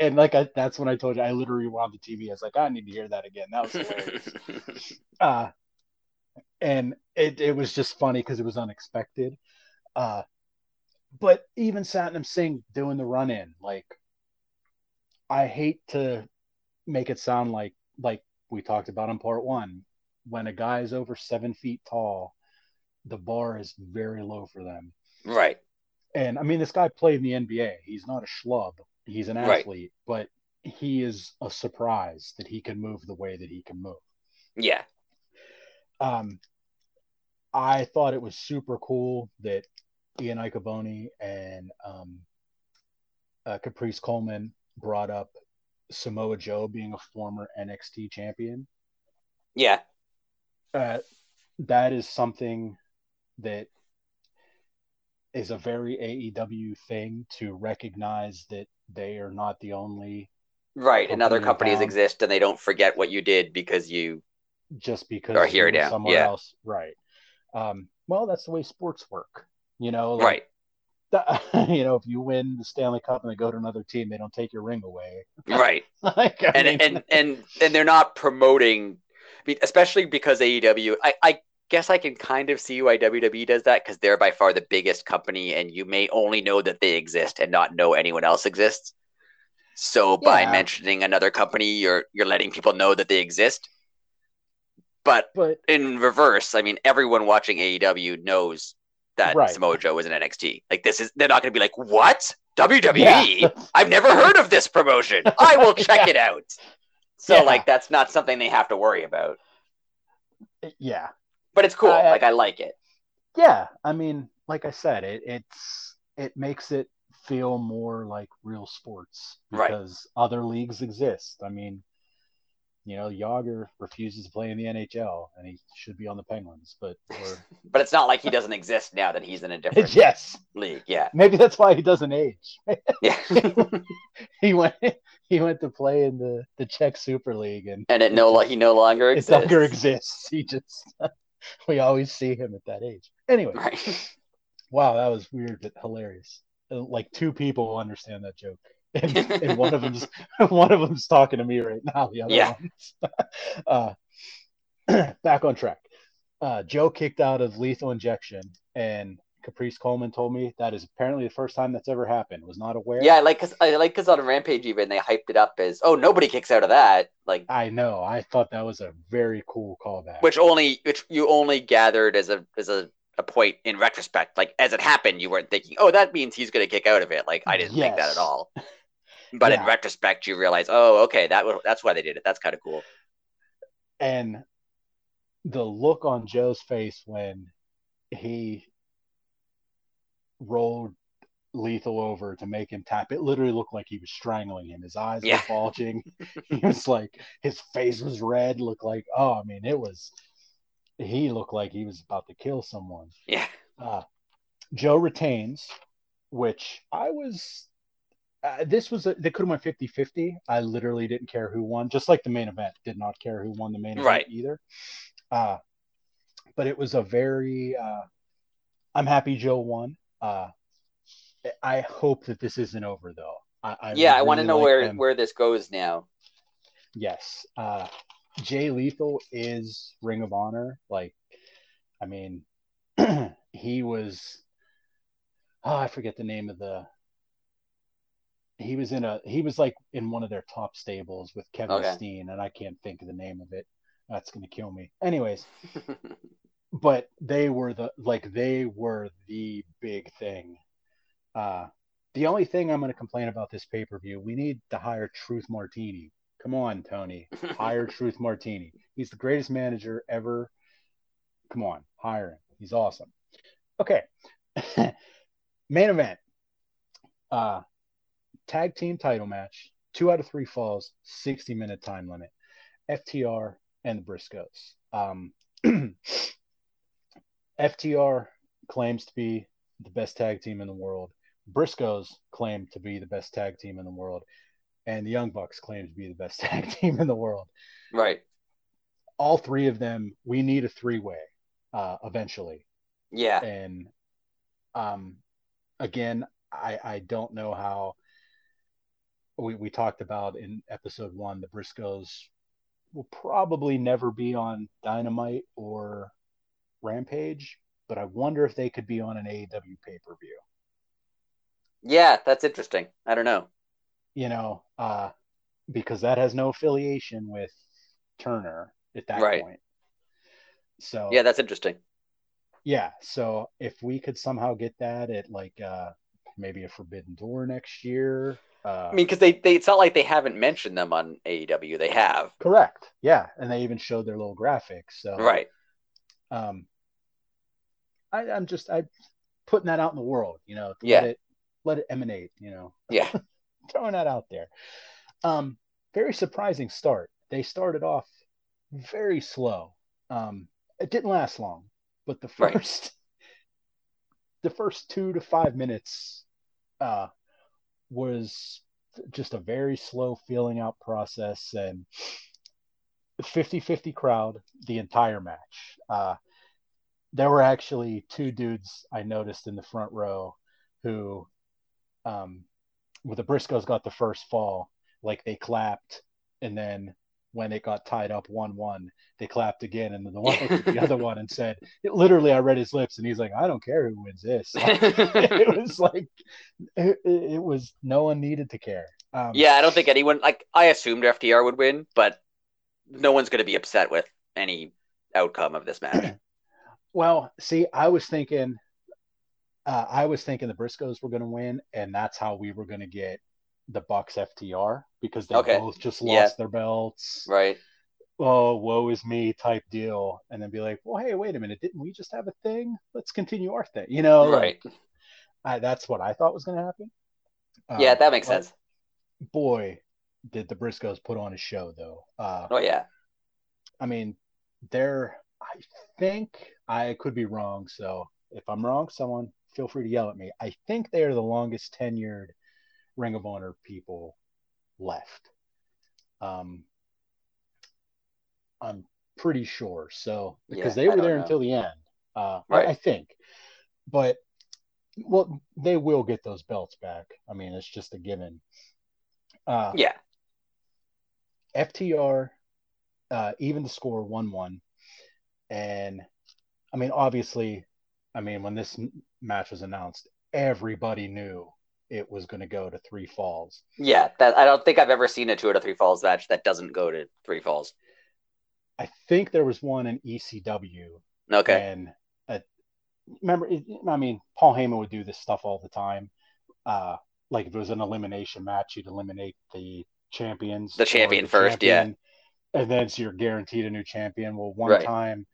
And like I, that's when I told you, I literally wound the TV. I was like, I need to hear that again. That was hilarious. uh, and it, it was just funny because it was unexpected. Uh, but even Satnam Singh doing the run in, like, I hate to make it sound like like we talked about in part one, when a guy is over seven feet tall, the bar is very low for them. right, And I mean, this guy played in the NBA. He's not a schlub. He's an Right. athlete, but he is a surprise that he can move the way that he can move. yeah, um, I thought it was super cool that Ian Riccaboni and um, uh, Caprice Coleman brought up Samoa Joe being a former NXT champion. yeah, Uh, that is something that is a very AEW thing to recognize that they are not the only right. And other Company companies exist and they don't forget what you did because you just because Or here now, somewhere yeah. else, right? Um, well, that's the way sports work, you know. like, right, you know, if you win the Stanley Cup and they go to another team, they don't take your ring away. right. like, and mean, and and and they're not promoting, especially because AEW. I, I guess I can kind of see why WWE does that because they're by far the biggest company, and you may only know that they exist and not know anyone else exists. So by mentioning another company, you're you're letting people know that they exist. But but in reverse, I mean, everyone watching AEW knows that Right. Samoa Joe is an NXT. Like this is, they're not going to be like, "What WWE? Yeah. I've never heard of this promotion. I will check Yeah. it out." So Yeah. like, that's not something they have to worry about. yeah, But it's cool. I- like I like it. yeah. I mean, like I said, it it's it makes it feel more like real sports Right. because other leagues exist. I mean, you know, Jagr refuses to play in the NHL and he should be on the Penguins, but or, But it's not like he doesn't exist now that he's in a different yes, league. Yeah. maybe that's why he doesn't age. Yeah. he went he went to play in the the Czech Super League and and it no, he no longer it exists. no longer exists. He just we always see him at that age. Anyway, Right. wow, that was weird but hilarious. Uh, Like two people understand that joke, and, and one of them's one of them's talking to me right now. The other Yeah. one's uh, back on track. Uh, Joe kicked out of Lethal Injection, and Caprice Coleman told me that is apparently the first time that's ever happened. Was not aware. Yeah, like cause I like cause on Rampage even they hyped it up as oh nobody kicks out of that like I know. I thought that was a very cool callback. which only which you only gathered as a as a a point in retrospect. Like as it happened, you weren't thinking, "Oh, that means he's going to kick out of it." Like I didn't think that at all. But in retrospect, you realize, "Oh, okay, that was, that's why they did it. That's kind of cool." and the look on Joe's face when he rolled Lethal over to make him tap, it literally looked like he was strangling him. His eyes Yeah. were bulging. he was like, his face was red. Looked like, oh, I mean, it was. He looked like he was about to kill someone. Yeah, Uh, Joe retains, which I was. Uh, this was a, they could have went 50 50. I literally didn't care who won, just like the main event. Did not care who won the main event Right. either. Uh, but it was a very. Uh, I'm happy Joe won. Uh, I hope that this isn't over though. I, I yeah. would I want to know like where them- where this goes now. Yes. Uh, Jay Lethal is Ring of Honor. Like, I mean, he was. Oh, I forget the name of the. He was in a. He was like in one of their top stables with Kevin Okay. Steen, and I can't think of the name of it. That's gonna kill me. Anyways, but they were the like they were the big thing. Uh, the only thing I'm going to complain about this pay per view, we need to hire Truth Martini. Come on, Tony, hire Truth Martini. He's the greatest manager ever. Come on, hire him. He's awesome. Okay, main event. Uh, tag team title match. Two out of three falls. 60 minute time limit. FTR and the Briscoes. Um, FTR claims to be the best tag team in the world. Briscoes claim to be the best tag team in the world. And the Young Bucks claim to be the best tag team in the world. right. All three of them, we need a three way uh, eventually. Yeah. And um, again, I, I don't know how we, we talked about in episode one, the Briscoes will probably never be on Dynamite or Rampage, but I wonder if they could be on an AEW pay per view. Yeah. That's interesting. I don't know. You know, uh, because that has no affiliation with Turner at that Right. point. So Yeah, that's interesting. yeah, so if we could somehow get that at like uh, maybe a Forbidden Door next year. Uh, I mean, because they, they it's not like they haven't mentioned them on AEW. They have. correct. Yeah, and they even showed their little graphics. So Right. um, I, I'm just I putting that out in the world, you know, to Yeah. let it let it emanate, you know, Yeah. throwing that out there. Um, very surprising start. They started off very slow. Um, it didn't last long, but the Right. first the first two to five minutes uh, was just a very slow feeling out process and 50-50 crowd the entire match. Uh, there were actually two dudes I noticed in the front row who, um, when the Briscoes got the first fall, like they clapped, and then when it got tied up one-one, they clapped again, and then the one the other one and said, it, literally, I read his lips, and he's like, "I don't care who wins this." it was like, it, it was no one needed to care. Um, yeah, I don't think anyone like I assumed FTR would win, but no one's going to be upset with any outcome of this match. Well, see, I was thinking, uh, I was thinking the Briscoes were going to win, and that's how we were going to get the Bucks FTR because they Okay. both just Yeah. lost their belts. right. Oh, woe is me type deal, and then be like, well, hey, wait a minute, didn't we just have a thing? Let's continue our thing. You know, Right. like, I, that's what I thought was going to happen. yeah, Um, that makes sense. Boy, did the Briscoes put on a show, though. Uh, Oh yeah. I mean, they're, I think, I could be wrong. So if I'm wrong, someone feel free to yell at me. I think they are the longest tenured Ring of Honor people left. Um, I'm pretty sure. So because Yeah, they were there know. until the end, uh, Right. I, I think. But well, they will get those belts back. I mean, it's just a given. Uh, Yeah. FTR, uh, even the score one one, and I mean, obviously, I mean, when this match was announced, everybody knew it was going to go to three falls. Yeah. That I don't think I've ever seen a two out of three falls match that doesn't go to three falls. I think there was one in ECW, Okay. and uh, remember, it, I mean, Paul Heyman would do this stuff all the time. Uh, like if it was an elimination match, you'd eliminate the champions, the champion the first, champion, yeah, and then so you're guaranteed a new champion. Well, one right. time,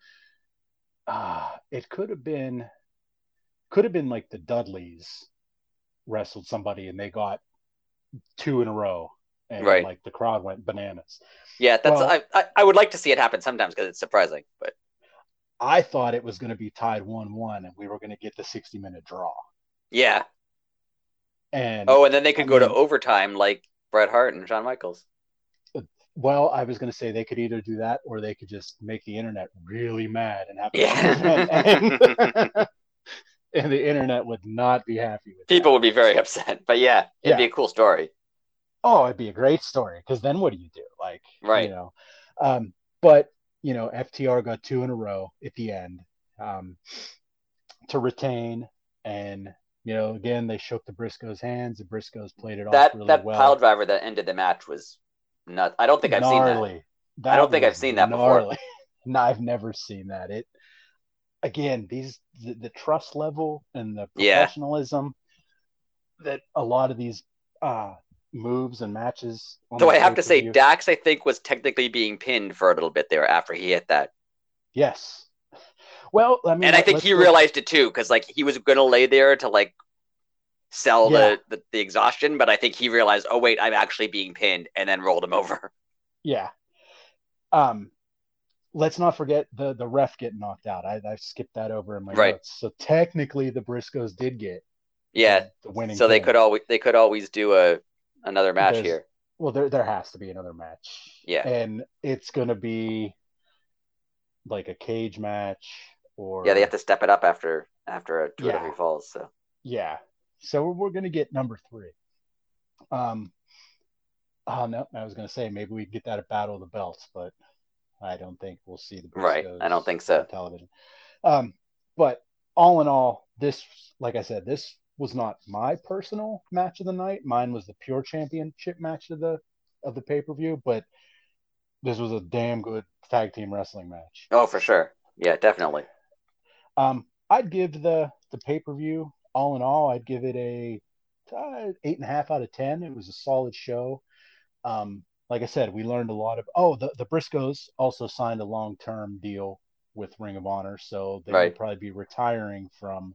uh, it could have been, could have been like the Dudleys wrestled somebody and they got two in a row, and right. like the crowd went bananas. Yeah, that's well, I, I, I would like to see it happen sometimes because it's surprising, but I thought it was going to be tied one-one and we were going to get the sixty-minute draw. Yeah. And oh, and then they could I go mean, to overtime like Bret Hart and Shawn Michaels. Well, I was going to say they could either do that or they could just make the internet really mad and have yeah. and, and the internet would not be happy with people that. would be very upset. But yeah, it'd yeah. be a cool story. Oh, it'd be a great story because then what do you do? Like, right? You know, um, but you know, FTR got two in a row at the end um, to retain, and you know, again they shook the Briscoes' hands. The Briscoes played it that, off really that well. That pile driver that ended the match was not I don't think I've gnarly. seen that. that I don't think I've seen that gnarly. before. no, I've never seen that. It again, these the, the trust level and the professionalism yeah. that a lot of these uh, moves and matches. So I have to say, Dax, I think, was technically being pinned for a little bit there after he hit that. Yes. Well, I mean, and I think he realized it too, because like he was going to lay there to like sell yeah. the, the, the exhaustion, but I think he realized, oh wait, I'm actually being pinned, and then rolled him over. Yeah. Um, let's not forget the the ref getting knocked out. I, I skipped that over in my right. notes. So technically, the Briscoes did get yeah the winning. So pin. they could always they could always do a another match There's, here. Well, there there has to be another match. Yeah, and it's gonna be like a cage match or yeah, they have to step it up after after a two yeah. falls. So yeah, so we're gonna get number three. Um, oh no, I was gonna say maybe we get that at Battle of the Belts, but I don't think we'll see the right. I don't think so. television. Um, but all in all, this, like I said, this was not my personal match of the night. Mine was the pure championship match of the of the pay per view, but this was a damn good tag team wrestling match. Oh, for sure. Yeah, definitely. Um, I'd give the the pay per view all in all, I'd give it a uh, eight and a half out of ten. It was a solid show. Um, like I said, we learned a lot of. Oh, the the Briscoes also signed a long term deal with Ring of Honor, so they right. will probably be retiring from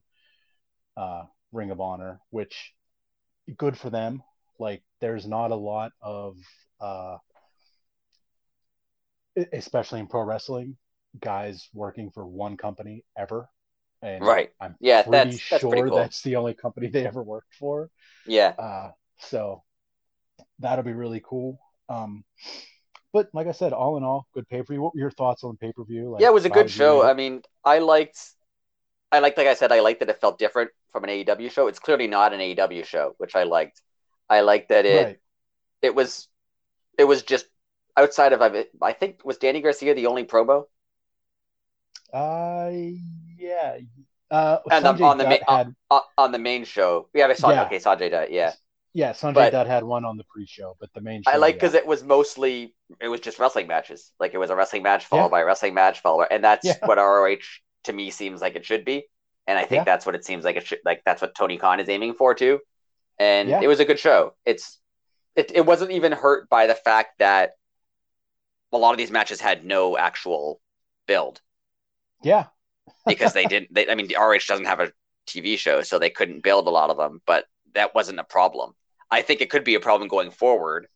uh, Ring of Honor, which good for them. Like there's not a lot of uh, especially in pro wrestling, guys working for one company ever. And right. I'm yeah, pretty that's, that's sure cool. that's the only company they ever worked for. Yeah. Uh, so that'll be really cool. Um, but like I said, all in all, good pay per view. What were your thoughts on pay per view? Like, yeah, it was a good show. I mean, I liked I liked, like I said, I liked that it felt different from an AEW show. It's clearly not an AEW show, which I liked. I liked that it right. it was it was just outside of I think was Danny Garcia the only promo. Uh, yeah. Uh, and the, on the main had... on, on, the main show, yeah, I saw yeah. okay, Sanjay Dutt, yeah. Yeah, Sanjay but, Dutt had one on the pre-show, but the main. Show, I like because yeah. it was mostly it was just wrestling matches. Like it was a wrestling match followed yeah. by a wrestling match followed, and that's what ROH to me seems like it should be. And I think yeah. that's what it seems like it should like that's what Tony Khan is aiming for too. And yeah. it was a good show. It's it, it wasn't even hurt by the fact that a lot of these matches had no actual build. Yeah. because they didn't they I mean the RH doesn't have a TV show, so they couldn't build a lot of them, but that wasn't a problem. I think it could be a problem going forward.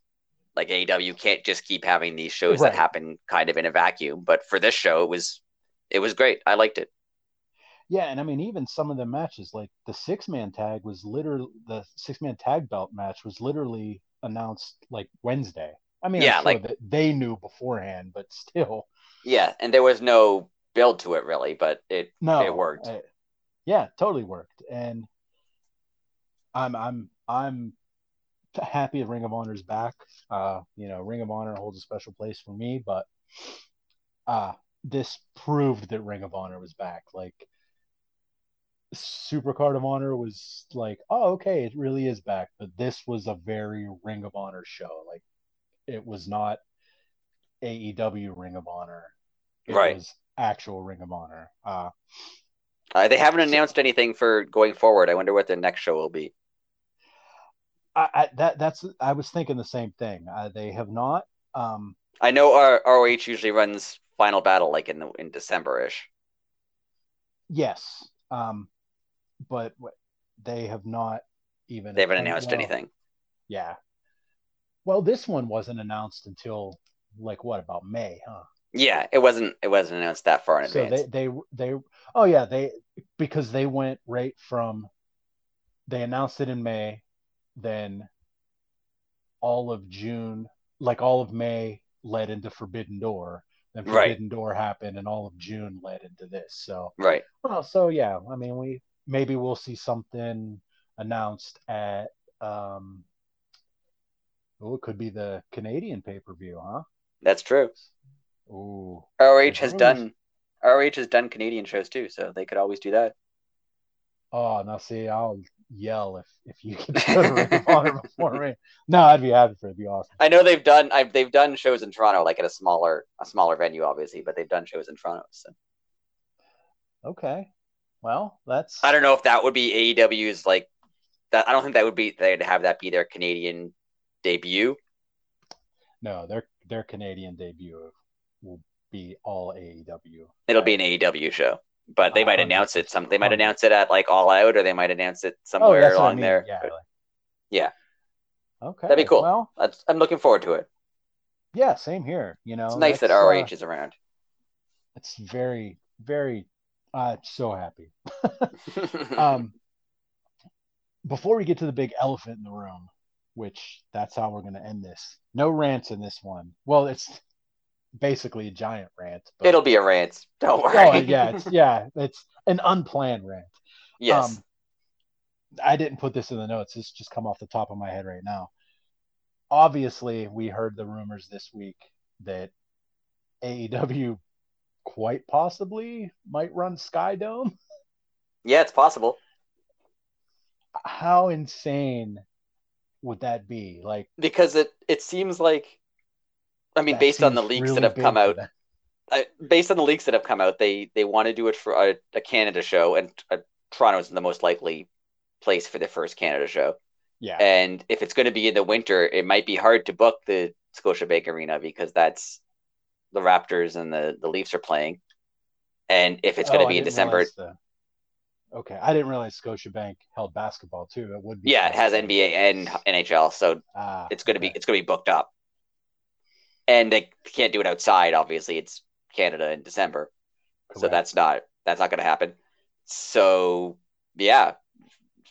Like AEW can't just keep having these shows right. that happen kind of in a vacuum. But for this show, it was it was great. I liked it. Yeah, and I mean, even some of the matches, like the six man tag was literally the six man tag belt match was literally announced like Wednesday. I mean, yeah, sure like they knew beforehand, but still. Yeah, and there was no build to it really, but it no, it worked. I, yeah, totally worked, and I'm I'm I'm happy that Ring of Honor's back. Uh, you know, Ring of Honor holds a special place for me, but uh this proved that Ring of Honor was back. Like Supercard of Honor was like, oh, okay, it really is back. But this was a very Ring of Honor show. Like, it was not AEW Ring of Honor. It right. was actual Ring of Honor. Uh, Uh, they haven't announced anything for going forward. I wonder what their next show will be. I, I that that's I was thinking the same thing. Uh, they have not. Um, I know our ROH usually runs Final Battle like in the in December ish. yes, um, but they have not even. They haven't announced well, anything. Yeah. Well, this one wasn't announced until like what about May, huh? Yeah, it wasn't it wasn't announced that far in So advance. they they they oh yeah they because they went right from they announced it in May, then all of June, like all of May led into Forbidden Door, then Right. Forbidden Door happened, and all of June led into this. So right. well, so yeah, I mean we maybe we'll see something announced at um oh it could be the Canadian pay per view, huh? That's true. Ooh. ROH has done ROH has done Canadian shows too, so they could always do that. Oh, now see, I'll yell if if you can go to Ring of Honor before me. No, I'd be happy for it. It'd be awesome. I know they've done I've, they've done shows in Toronto, like at a smaller a smaller venue, obviously, but they've done shows in Toronto. So Okay. Well, that's I don't know if that would be AEW's like that. I don't think that would be they'd have that be their Canadian debut. no, their their Canadian debut will be all AEW. It'll be an AEW show, but they might hundred announce it. Some they might Hundred. announce it at like All Out, or they might announce it Oh, somewhere that's what I along mean. there. Yeah. But Yeah. Okay. That'd be cool. Well, that's, I'm looking forward to it. yeah, same here. You know, It's nice that that's, ROH uh, is around. it's very, very. Uh, so happy. Um, before we get to the big elephant in the room, which that's how we're going to end this. No rants in this one. Well, it's basically a giant rant. But, It'll be a rant. Don't worry. Oh, yeah, it's yeah, it's an unplanned rant. yes. Um, I didn't put this in the notes. This just come off the top of my head right now. Obviously, we heard the rumors this week that AEW quite possibly might run Skydome. yeah, it's possible How insane would that be? Like, because it it seems like, I mean, that based on the leaks really that have come out. I, based on the leaks that have come out, they they want to do it for a, a Canada show, and uh, Toronto is the most likely place for the first Canada show. Yeah, And if it's going to be in the winter, it might be hard to book the Scotiabank Arena because that's the Raptors and the the Leafs are playing. And if it's going Oh, to be in December, the- Okay, I didn't realize Scotiabank held basketball too. It would be. yeah, it has NBA and NHL, so Ah, it's going to be it's going to be booked up. And they can't do it outside. Obviously, it's Canada in December, so that's not that's not going to happen. So yeah,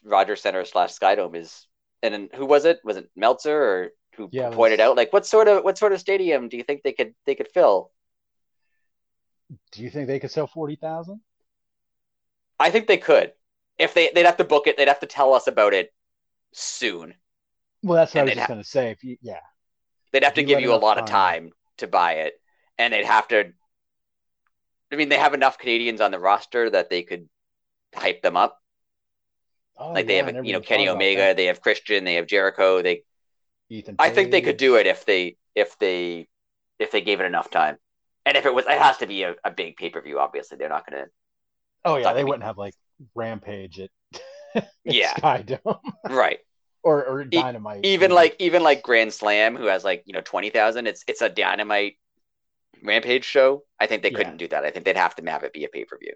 Rogers Centre slash Skydome is. And then who was it? Was it Meltzer or who Yeah, pointed was- out like what sort of what sort of stadium do you think they could they could fill? Do you think they could sell forty thousand? I think they could. If they they'd have to book it, they'd have to tell us about it soon. Well, that's what And I was just ha- gonna say. If you, yeah, They'd have to You give you a lot of time. time to buy it, and they'd have to. I mean, they have enough Canadians on the roster that they could hype them up. oh, Like they yeah, have, you know, Kenny Omega, they have Christian, they have Jericho. They, Ethan. I think they could do it if they, if they, if they gave it enough time. And if it was, it has to be a, a big pay per view. Obviously, they're not going to. Oh yeah, they be- wouldn't have like Rampage at, at Yeah. Skydome Right. Or or Dynamite. even like even like Grand Slam, who has like you know twenty thousand. It's it's a dynamite rampage show. I think they couldn't do that. I think they'd have to have it be a pay per view.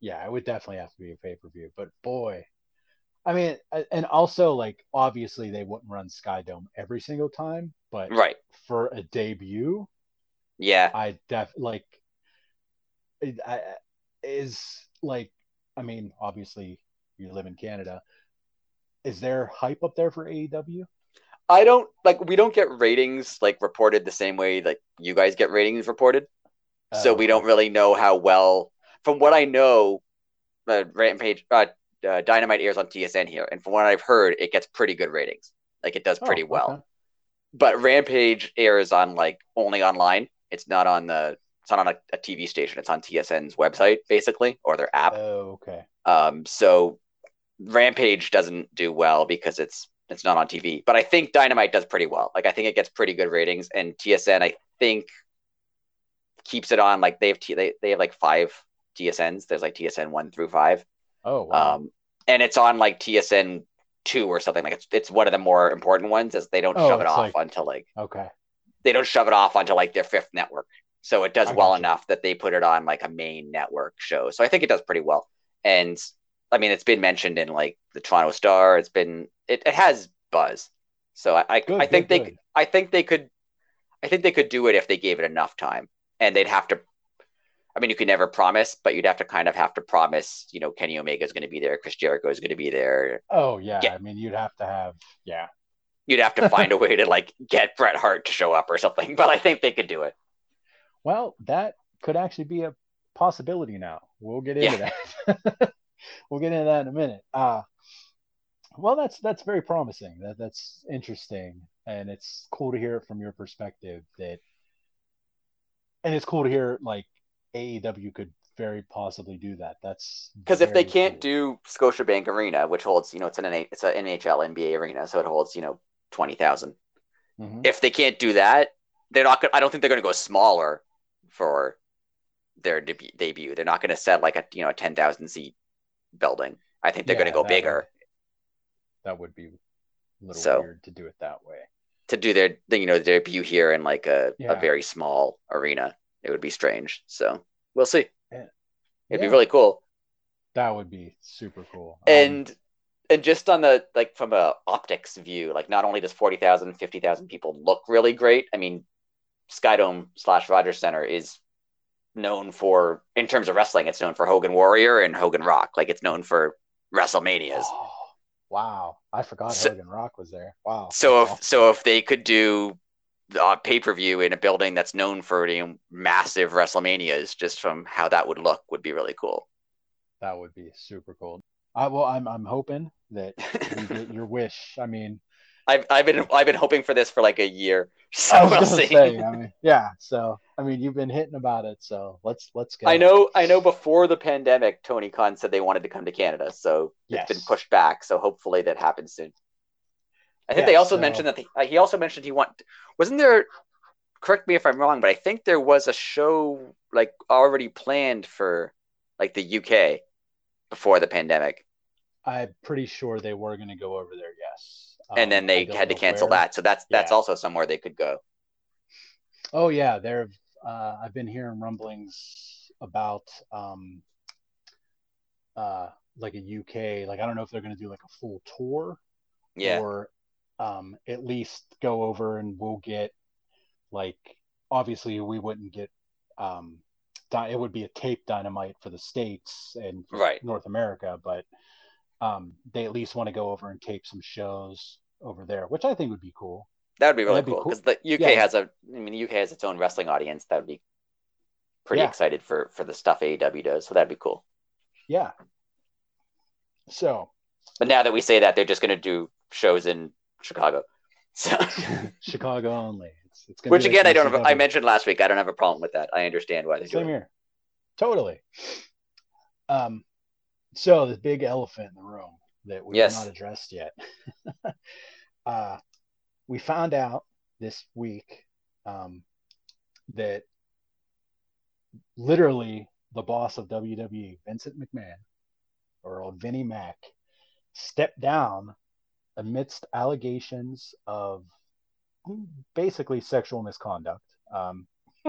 yeah, it would definitely have to be a pay per view. But boy, I mean, and also like obviously they wouldn't run Skydome every single time, but Right. for a debut, Yeah. I def like I, is like I mean, obviously you live in Canada. Is there hype up there for AEW? I don't like we don't get ratings like reported the same way like you guys get ratings reported. So Oh, we don't really know how well. From what I know, uh, Rampage uh, uh, Dynamite airs on TSN here, and from what I've heard, it gets pretty good ratings. Like it does Oh, pretty well. okay. But Rampage airs on like only online. It's not on the. It's not on a, a TV station. It's on TSN's website basically, or their app. Oh, okay. Um, so Rampage doesn't do well because it's it's not on TV. But I think Dynamite does pretty well. Like I think it gets pretty good ratings, and TSN I think keeps it on. Like they have t- they they have like five TSNs. There's like TSN one through five. Oh wow. Um, and it's on like TSN two or something. Like it's it's one of the more important ones, as they don't Oh, shove it off like- onto like okay. they don't shove it off onto like their fifth network. So it does I well enough that they put it on like a main network show. So I think it does pretty well. And I mean, it's been mentioned in like the Toronto Star. It's been it, it has buzz. So I I, Good, I think good, they good. I think they could I think they could do it if they gave it enough time. And they'd have to I mean, you can never promise, but you'd have to kind of have to promise, you know, Kenny Omega is going to be there, Chris Jericho is going to be there. Oh yeah. Yeah. I mean, you'd have to have yeah. You'd have to find a way to like get Bret Hart to show up or something. But I think they could do it. Well, that could actually be a possibility now. We'll get into that. we'll get into that in a minute. Uh well that's that's very promising. That that's interesting. And it's cool to hear it from your perspective that and it's cool to hear like AEW could very possibly do that. That's because if they can't cool. do Scotiabank Arena, which holds, you know, it's an NH- it's an NHL NBA arena, so it holds, you know, twenty thousand. Mhm. If they can't do that, they're not. Gonna, I don't think they're going to go smaller for their debut. debut. They're not going to set like a you know a ten thousand seat building. I think they're Yeah, going to go that bigger would- that would be a little So- weird to do it that way. to do their you know debut here in like a, Yeah. a very small arena. It would be strange. So we'll see. Yeah. It'd be really cool. That would be super cool. Um, and and just on the like from a optics view like not only does 40,000 50,000 people look really great I mean Skydome slash Rogers Centre is known for in terms of wrestling it's known for Hogan Warrior and Hogan Rock like it's known for WrestleManias oh, wow, I forgot So- Hogan Rock was there. Wow. so that's if so if they could do uh, pay-per-view in a building that's known for you massive WrestleManias just from how that would look would be really cool that would be super cool. I well, I'm I'm hoping that you get your wish. I mean, I've, I've been I've been hoping for this for like a year so I was we'll see say, I mean, yeah. So I mean, you've been hitting about it. So let's let's go. I know, I know. Before the pandemic, Tony Khan said they wanted to come to Canada, so Yes. it's been pushed back. So hopefully that happens soon. I think Yeah, they also so- mentioned that they, uh, he also mentioned he want. Wasn't there? Correct me if I'm wrong, but I think there was a show like already planned for like the UK before the pandemic, I'm pretty sure they were going to go over there. Yes. And then Um, they had to cancel where. that. So that's that's Yeah. also somewhere they could go. Oh yeah, there. Uh, I've been hearing rumblings about um, uh, like a UK. Like I don't know if they're going to do like a full tour Yeah, or um, at least go over and we'll get like obviously we wouldn't get um, di- it would be a tape dynamite for the states and Right. North America, but um, they at least want to go over and tape some shows over there, which I think would be cool. that would be really cool cool. because the UK Yeah. has a. I mean, the UK has its own wrestling audience. That would be pretty Yeah. excited for for the stuff AEW does. So that'd be cool. Yeah. So But now that we say that, they're just going to do shows in Chicago. So, Chicago only. It's, it's gonna which like again, I don't. Have, I mentioned last week. I don't have a problem with that. I understand why they do Same it. here. Totally. Um, so the big elephant in the room that we Yes. have not addressed yet. uh, we found out this week um, that literally the boss of WWE, Vincent McMahon, or old Vinnie Mac, stepped down amidst allegations of basically sexual misconduct. Um,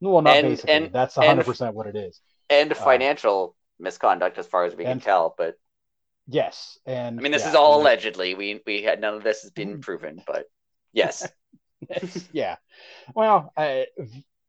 well, not And- basically. and- that's 100% what it is. And financial misconduct, as far as we can and- tell. But Yes, and I mean, this yeah, is all allegedly. We we had none of this has been mm. proven. But yes, yeah. Well, I,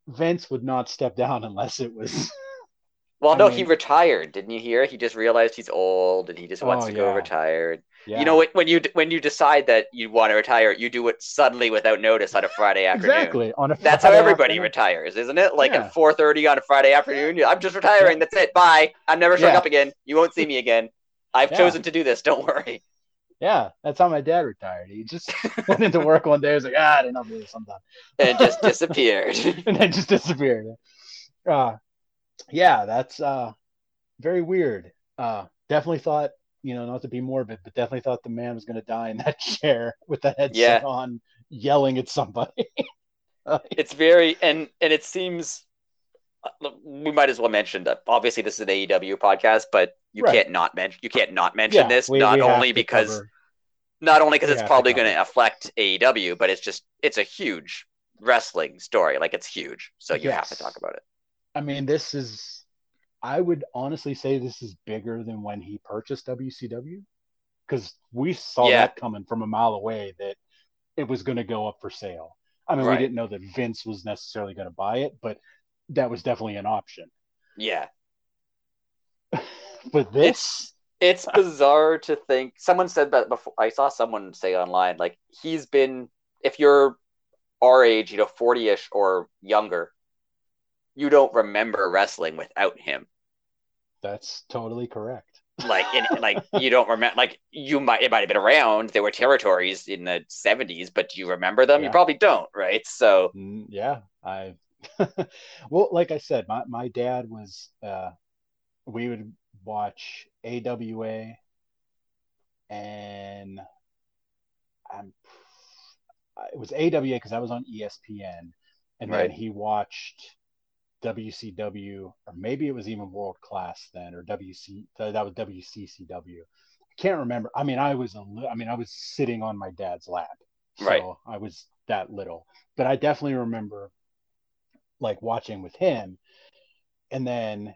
Vince would not step down unless it was. well, I no, he retired. Didn't you hear? He just realized he's old and he just wants Oh, to go yeah. retired. Yeah. You know, when- when you when you decide that you want to retire, you do it suddenly without notice on a Friday afternoon. exactly on a. That's how everybody afternoon. retires, isn't it? Like Yeah. at four thirty on a Friday afternoon. I'm just retiring. That's it. Bye. I'm never showing up again. You won't see me again. I've Yeah. chosen to do this. Don't worry. Yeah, that's how my dad retired. He just went into work one day. He was like, ah, I didn't know this sometime, And just disappeared. and then just disappeared. Uh, yeah, that's uh, very weird. Uh, definitely thought, you know, not to be morbid, but definitely thought the man was going to die in that chair with the headset Yeah. on, yelling at somebody. it's very and and it seems we might as well mention that obviously this is an AEW podcast, but you Right. can't not mention you can't not mention Yeah, this we- not we only because not only because we it's have to probably going to affect AEW, but it's just it's a huge wrestling story. Like it's huge, so you have to talk about it. I mean, this is, I would honestly say this is bigger than when he purchased WCW because we saw Yeah. that coming from a mile away that it was going to go up for sale. I mean, Right. we didn't know that Vince was necessarily going to buy it, but that was definitely an option. Yeah, But this, it's bizarre to think. Someone said that before. I saw someone say online like he's been if you're our age, you know, forty ish or younger, you don't remember wrestling without him. that's totally correct. like in, like you don't remember like you might it might have been around there were territories in the 70s but do you remember them you probably don't right so Mm, yeah, I. well, like I said, my my dad was. uh We would watch AWA, and I'm. It was AWA because I was on ESPN, and Right. then he watched WCW, or maybe it was even World Class then, or WC. That was WCCW. I can't remember. I mean, I was a. I mean, I was sitting on my dad's lap, so Right. I was that little. But I definitely remember like watching with him. And then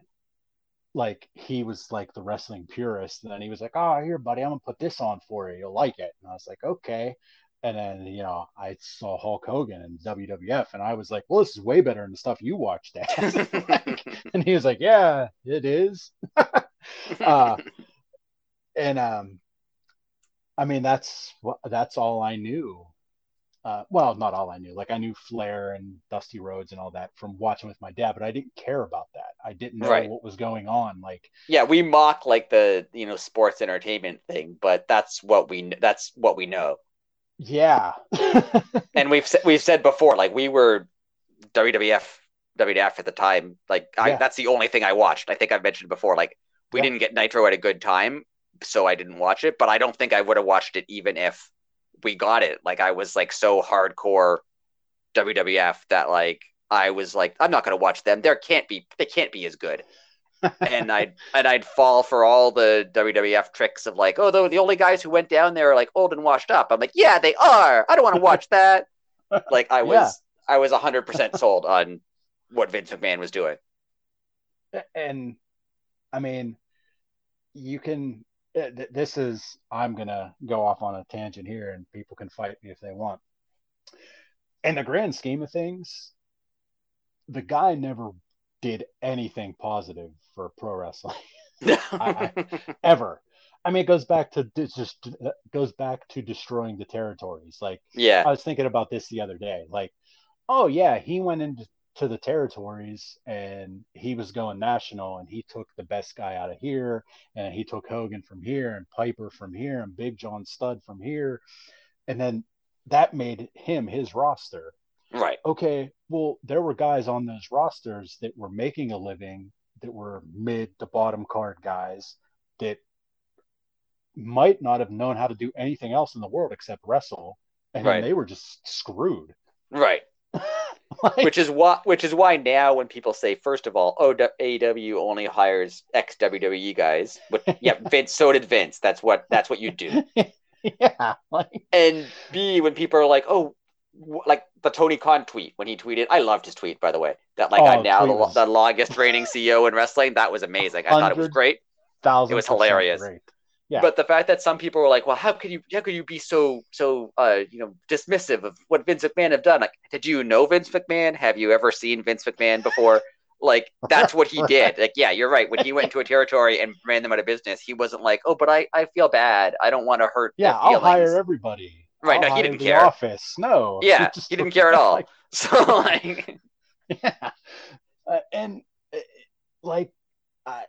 like he was like the wrestling purist. And then he was like oh here buddy i'm gonna put this on for you. You'll like it. And i was like okay. And then you know i saw hulk hogan and wwf and i was like well this is way better than the stuff you watched dad. And he was like yeah it is. Uh, and um i mean that's what that's all i knew uh, well, not all I knew. Like I knew Flair and Dusty Rhodes and all that from watching with my dad, but I didn't care about that. I didn't know Right. what was going on. Like, yeah we mock like the you know sports entertainment thing but that's what we that's what we know yeah, and we've said we've said before like we were WWF WWF at the time like I, Yeah. that's the only thing I watched I think I've mentioned before like we Yeah. didn't get Nitro at a good time so I didn't watch it but I don't think I would have watched it even if we got it like I was like so hardcore WWF that like I was like I'm not going to watch them there can't be they can't be as good and I'd and I'd fall for all the WWF tricks of like, oh, the, the only guys who went down there are like old and washed up. I'm like, yeah, they are. I don't want to watch that. like I was, I was hundred percent sold on what Vince McMahon was doing. and I mean, you can. Uh, th- This is. I'm gonna go off on a tangent here, and people can fight me if they want. In the grand scheme of things, the guy never did anything positive for pro wrestling. ever. I mean, it goes back to just goes back to destroying the territories. Like yeah, I was thinking about this the other day. Like, oh yeah, he went into to the territories and he was going national and he took the best guy out of here and he took Hogan from here and Piper from here and Big John Studd from here. And then that made him his roster right. okay, well, there were guys on those rosters that were making a living that were mid to bottom card guys that might not have known how to do anything else in the world except wrestle. And Right. then they were just screwed. Right. Like, Which is why, which is why now when people say, first of all, oh, AEW only hires ex WWE guys. But yeah, Vince. So did Vince. That's what that's what you do. yeah, like And B, when people are like, oh, like the Tony Khan tweet when he tweeted, I loved his tweet by the way. That like Oh, I'm now the, tweet lo- was- the longest reigning CEO in wrestling. That was amazing. I thought it was great. thousand. It was hilarious. Great. Yeah. But the fact that some people were like, well, how could you how could you be so so uh you know dismissive of what Vince McMahon have done? Like, did you know Vince McMahon? Have you ever seen Vince McMahon before? Like that's what he did. Like, yeah, you're right. When he went into a territory and ran them out of business, he wasn't like, oh, but I, I feel bad. I don't want to hurt. Yeah, I'll hire everybody. Right, I'll no, he didn't care. Office. No. Yeah, he didn't care at all. like, So like, yeah uh, and uh, like i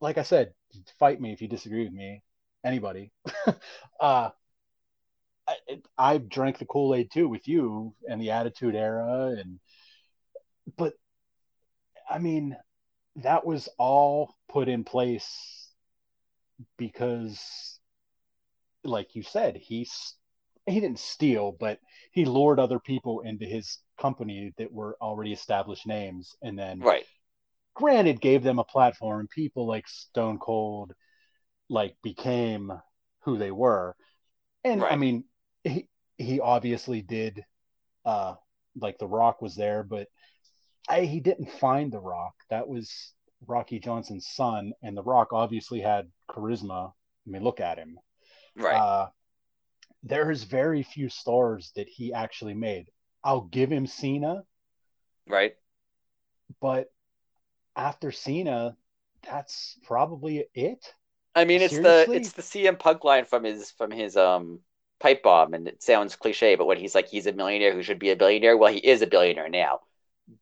like i said fight me if you disagree with me anybody uh I, I drank the kool-aid too with you and the attitude era and but i mean that was all put in place because like you said he's he didn't steal but he lured other people into his company that were already established names and then right, granted gave them a platform. People like Stone Cold, like became who they were, and right. I mean, he he obviously did, uh, like The Rock was there, but I, he didn't find The Rock. That was Rocky Johnson's son, and The Rock obviously had charisma. I mean, look at him. Right. Uh, there's very few stars that he actually made. I'll give him Cena. Right. But after Cena, that's probably it. I mean, it's Seriously? the it's the CM Punk line from his from his um pipe bomb, and it sounds cliche, but when he's like he's a millionaire who should be a billionaire, well, he is a billionaire now.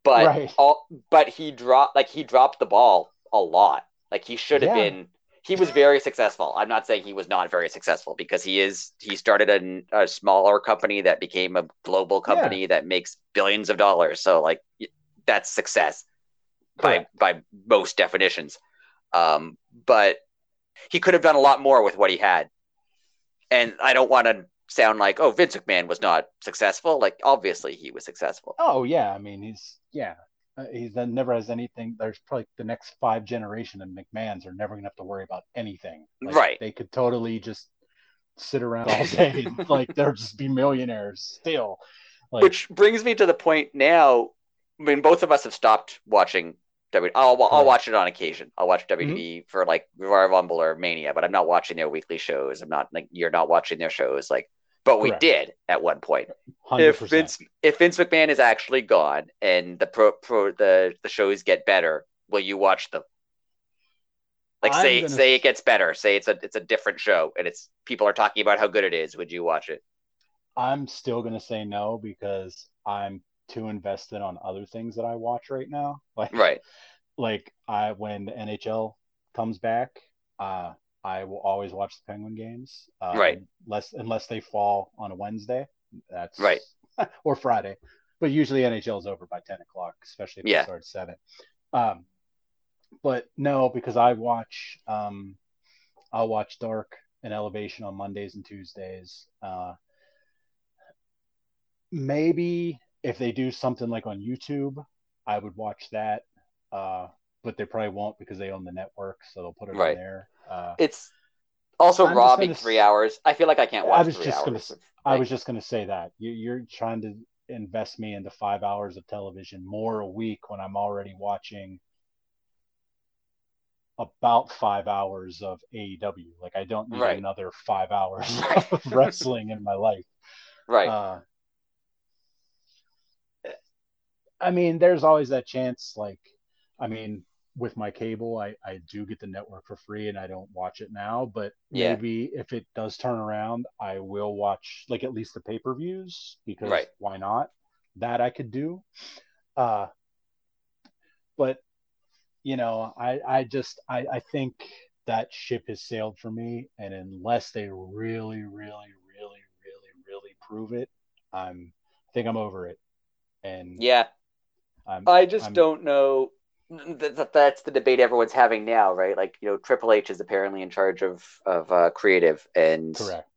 But right. all, but he dropped like he dropped the ball a lot. Like he should have yeah. been. He was very successful. I'm not saying he was not very successful because he is. He started a, a smaller company that became a global company yeah. that makes billions of dollars. So like that's success by by most definitions. Um, but he could have done a lot more with what he had. And I don't want to sound like, oh, Vince McMahon was not successful. Like, obviously, he was successful. Oh yeah, I mean, he's yeah, uh, he's never has anything. There's probably the next five generation of McMahon's are never gonna have to worry about anything. Like, right? They could totally just sit around all day, like they'll just be millionaires still. Like, Which brings me to the point now. I mean, both of us have stopped watching W. I'll I'll watch it on occasion. I'll watch WWE mm-hmm. for like Royal Rumble or Mania, but I'm not watching their weekly shows. I'm not like you're not watching their shows. Like, but we Correct. did at one point. 100%. If Vince if Vince McMahon is actually gone and the pro, pro the the shows get better, will you watch them? Like I'm say gonna... say it gets better. Say it's a it's a different show and it's people are talking about how good it is. Would you watch it? I'm still gonna say no because I'm too invested on other things that I watch right now. Like right. Like I when the NHL comes back, uh, I will always watch the Penguin games. Um, right. Unless unless they fall on a Wednesday. That's right. or Friday. But usually NHL is over by ten o'clock, especially if yeah. it starts seven. Um, but no, because I watch um, I'll watch Dark and Elevation on Mondays and Tuesdays. Uh, maybe if they do something like on YouTube, I would watch that. Uh, but they probably won't because they own the network, so they'll put it right. there. Uh, it's also I'm robbing three hours. I feel like I can't watch. I was just gonna. Like, I was just gonna say that you, you're trying to invest me into five hours of television more a week when I'm already watching about five hours of AEW. Like I don't need right. another five hours of wrestling in my life. Right. Uh, I mean, there's always that chance. Like, I mean, with my cable, I, I do get the network for free and I don't watch it now. But yeah. maybe if it does turn around, I will watch like at least the pay per views because right. why not? That I could do. Uh, but you know, I I just I I think that ship has sailed for me, and unless they really, really, really, really, really prove it, I'm I think I'm over it. And yeah, I'm, I just I'm, don't know. That, that's the debate everyone's having now, right? Like, you know, Triple H is apparently in charge of of uh, creative, and correct.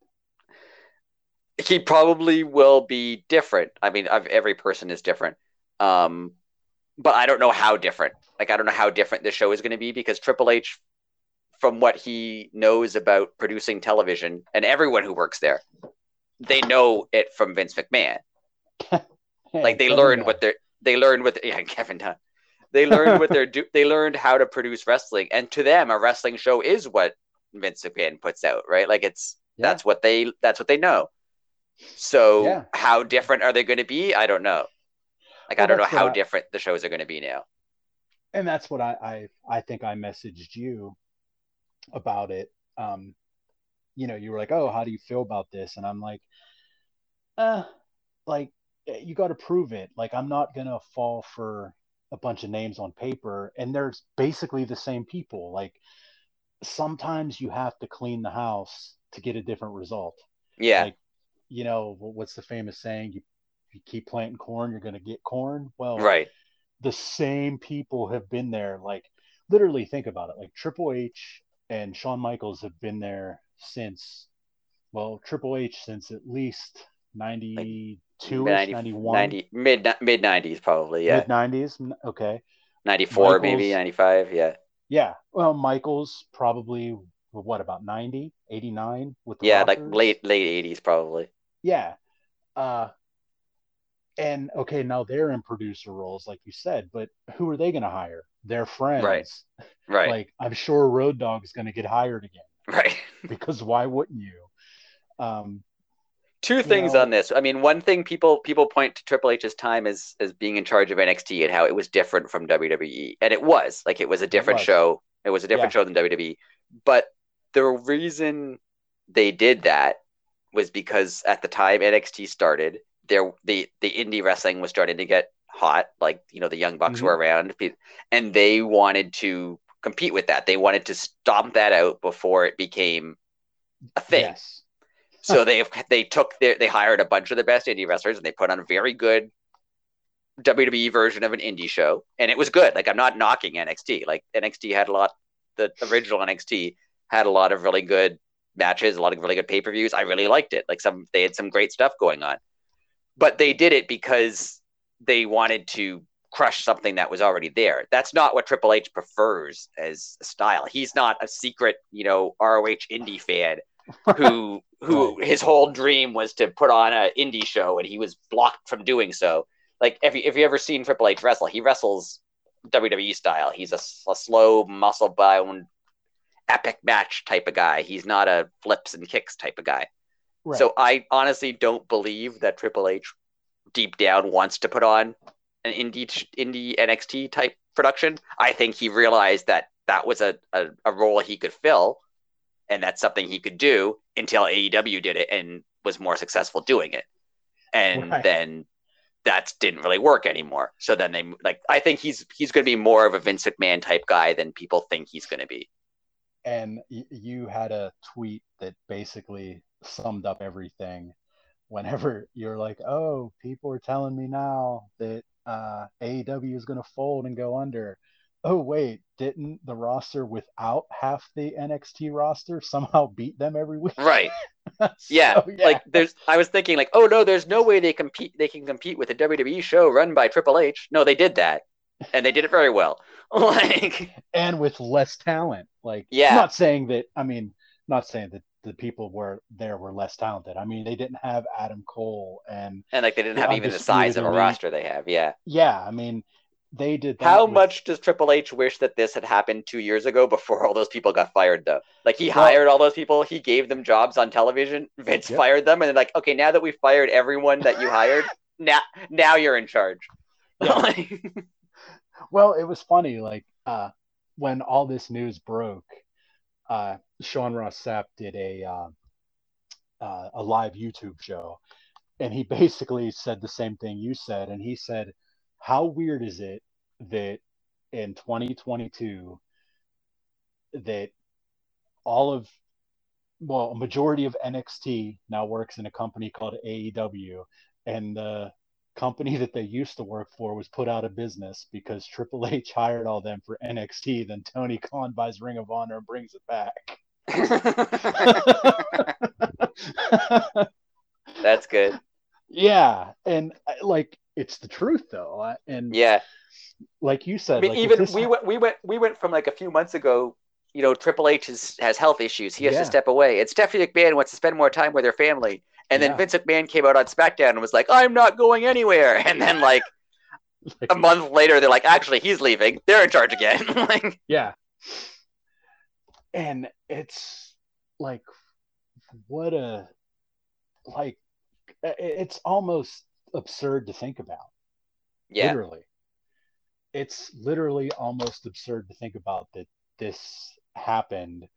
He probably will be different. I mean, every person is different, um, but I don't know how different. Like, I don't know how different this show is going to be because Triple H, from what he knows about producing television, and everyone who works there, they know it from Vince McMahon. like they learned what they're they learned what yeah Kevin Dunn. They learned what they're do. They learned how to produce wrestling, and to them, a wrestling show is what Vince McMahon puts out, right? Like it's yeah. that's what they that's what they know. So yeah. how different are they going to be? I don't know. Like well, I don't know how I, different the shows are going to be now. And that's what I, I I think I messaged you about it. Um, you know, you were like, "Oh, how do you feel about this?" And I'm like, uh, like Eh, you got to prove it. Like I'm not gonna fall for a bunch of names on paper, and there's basically the same people. Like sometimes you have to clean the house to get a different result. Yeah. Like, you know, what's the famous saying? You, you keep planting corn, you're gonna get corn. Well, right. The same people have been there. Like literally, think about it. Like Triple H and Shawn Michaels have been there since. Well, Triple H since at least 90 two 90, 91 90, mid mid 90s probably yeah mid 90s okay 94 maybe 95 yeah Yeah. Well, Michael's probably what about 90, 89 with the yeah like late late 80s probably Yeah. Uh and okay, now they're in producer roles, like you said, but who are they gonna hire? Their friends. Right. right Like I'm sure Road Dogg's gonna get hired again right because why wouldn't you? Um two things know- on this. I mean one thing people people point to triple h's time as as being in charge of nxt and how it was different from wwe and it was like it was a different was. show. It was a different show than wwe but the reason they did that was because at the time nxt started there the the indie wrestling was starting to get hot like you know the young bucks Mhm. were around. And they wanted to compete with that. They wanted to stomp that out before it became a thing. Yes. So they they took their they hired a bunch of the best indie wrestlers and they put on a very good WWE version of an indie show, and it was good. Like I'm not knocking NXT. Like NXT had a lot. The original NXT had a lot of really good matches, a lot of really good pay per views. I really liked it. Like some they had some great stuff going on, but they did it because they wanted to crush something that was already there. That's not what Triple H prefers as a style. He's not a secret, you know, ROH indie fan who who his whole dream was to put on an indie show and he was blocked from doing so. Like if you if you ever seen Triple H wrestle, he wrestles WWE style. He's a slow, muscle bound, epic match type of guy. He's not a flips and kicks type of guy. Right. So I honestly don't believe that Triple H deep down wants to put on an indie indie NXT type production. I think he realized that that was a, a, a role he could fill and that's something he could do until AEW did it and was more successful doing it. And Right. then that didn't really work anymore. So then they like I think he's he's going to be more of a Vince McMahon type guy than people think he's going to be. and you had a tweet that basically summed up everything whenever you're like oh people are telling me now that uh AEW is going to fold and go under oh wait didn't the roster without half the NXT roster somehow beat them every week Right. So, Yeah, like there's I was thinking like, oh no, there's no way they compete they can compete with a WWE show run by Triple H. No, they did that. And they did it very well. like and with less talent like Yeah. not saying that I mean not saying that the people were there were less talented I mean they didn't have Adam Cole and and like they didn't have even the size of a roster they have. Yeah. yeah I mean they did that How with- much does Triple H wish that this had happened two years ago before all those people got fired, though? Like he Well- hired all those people, he gave them jobs on television. Vince Yep. fired them, and then like, okay, now that we fired everyone that you hired, now now you're in charge. Yeah. Well, it was funny. Like uh, when all this news broke, uh, Sean Ross Sapp did a uh, uh, a live YouTube show, and he basically said the same thing you said. And he said, "How weird is it that in 2022 that all of well, a majority of NXT now works in a company called AEW, and the company that they used to work for was put out of business because Triple H hired all them for NXT. Then Tony Khan buys Ring of Honor and brings it back. That's good. yeah, and uh, like it's the truth though, and Yeah. like you said, I mean, like, even we ha- went, we went, we went from like a few months ago. You know, Triple H is, has health issues. He has Yeah. to step away. And Stephanie McMahon wants to spend more time with her family. And then Yeah. Vince McMahon came out on SmackDown and was like, "I'm not going anywhere." And then like like, a month later, they're like, "Actually, he's leaving. They're in charge again." like, yeah, and it's like what a like it's almost absurd to think about. yeah, literally it's literally almost absurd to think about that this happened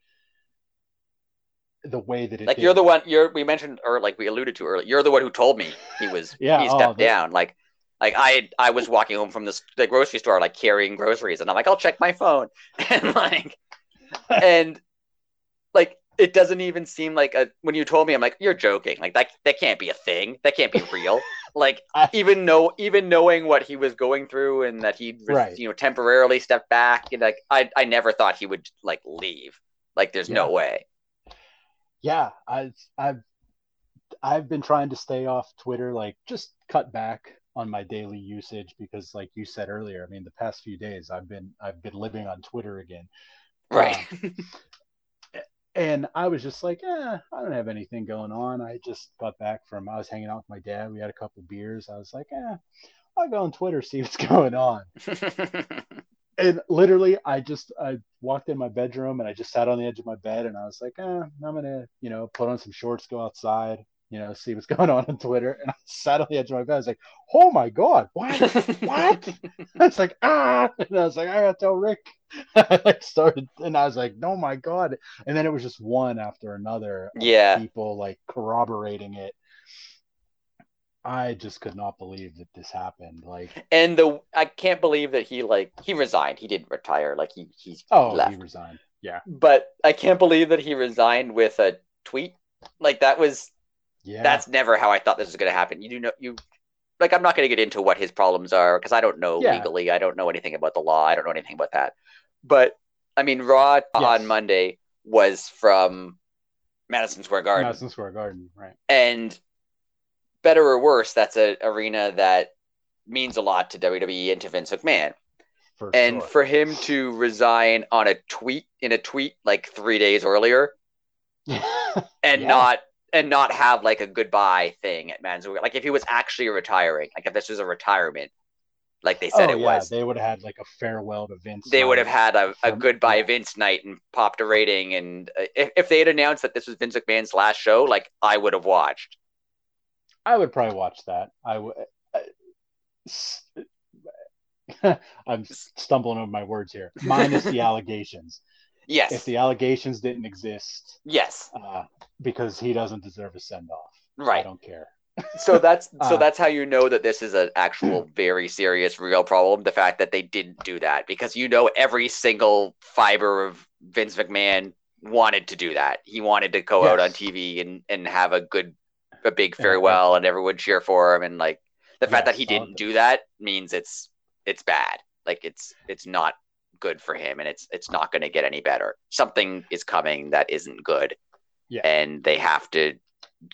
the way that it like did. you're the one. You're we mentioned or like we alluded to earlier. You're the one who told me he was. Yeah, he oh, stepped the- down. Like. Like I, I was walking home from the, the grocery store, like carrying groceries, and I'm like, I'll check my phone, and like, and like it doesn't even seem like a when you told me i'm like you're joking. Like that that can't be a thing. That can't be real. Like I- even know even knowing what he was going through and that he Right. you know temporarily stepped back and like i i never thought he would like leave. Like there's no way. Yeah I, i've i've been trying to stay off twitter like just cut back on my daily usage because like you said earlier i mean the past few days i've been i've been living on twitter again. Right. Uh, and i was just like eh, i don't have anything going on. I just got back from i was hanging out with my dad. We had a couple beers. I was like eh, i'll go on twitter see what's going on. And literally i just i walked in my bedroom and i just sat on the edge of my bed and i was like eh, i'm gonna you know put on some shorts go outside you know, see what's going on on Twitter. And I sat on the edge of my bed. I was like, oh my God, what? what? I was like, ah. And I was like, I gotta tell Rick. I like started and I was like, oh my God. And then it was just one after another. Yeah. People like corroborating it. I just could not believe that this happened. Like, and the I can't believe that he like he resigned. He didn't retire. Like he he oh left. he resigned. Yeah, but I can't believe that he resigned with a tweet. Like that was yeah. That's never how I thought this was going to happen. You do know you like I'm not going to get into what his problems are because I don't know Yeah. legally. I don't know anything about the law. I don't know anything about that. But I mean, Raw on Monday was from Madison Square Garden, Madison Square Garden, right? and better or worse, that's an arena that means a lot to WWE and to Vince McMahon. For And sure. for him to resign on a tweet in a tweet like three days earlier and Yeah. not and not have like a goodbye thing at Square. Like if he was actually retiring, like if this was a retirement, like they said oh, it yeah, was, they would have had like a farewell to Vince. they would have had a, a goodbye yeah. Vince night and popped a rating. And uh, if, if they had announced that this was Vince McMahon's last show, like I would have watched. I would probably watch that. I would. I'm stumbling over my words here. Minus the allegations. Yes, If the allegations didn't exist, yes, uh, because he doesn't deserve a send off. Right. I don't care. So that's so Uh, that's how you know that this is an actual very serious real problem. The fact that they didn't do that because you know every single fiber of Vince McMahon wanted to do that. He wanted to go out on TV and and have a good a big Yeah, farewell and everyone cheer for him and like the fact that he didn't do that means it's it's bad. Like it's it's not good for him and it's it's not going to get any better. Something is coming that isn't good. Yeah. And they have to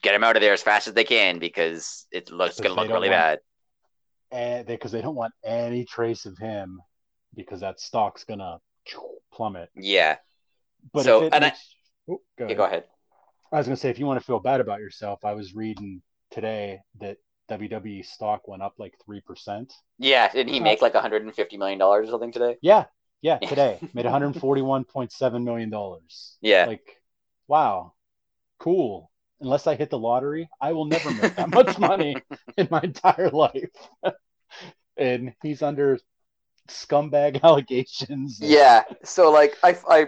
get him out of there as fast as they can because it looks going to look really want- bad. And because they, don't want any trace of him, because that stock's gonna plummet. Yeah. But So, and I- oh, go Yeah, ahead. go ahead. I was gonna say if you want to feel bad about yourself, I was reading today that WWE stock went up like three percent. Yeah, didn't he Uh, make like 150 million dollars or something today? Yeah, yeah, today made 141.7 million dollars. Yeah. Like, wow, cool. Unless I hit the lottery, I will never make that much money in my entire life. and he's under scumbag allegations. Yeah. So like I I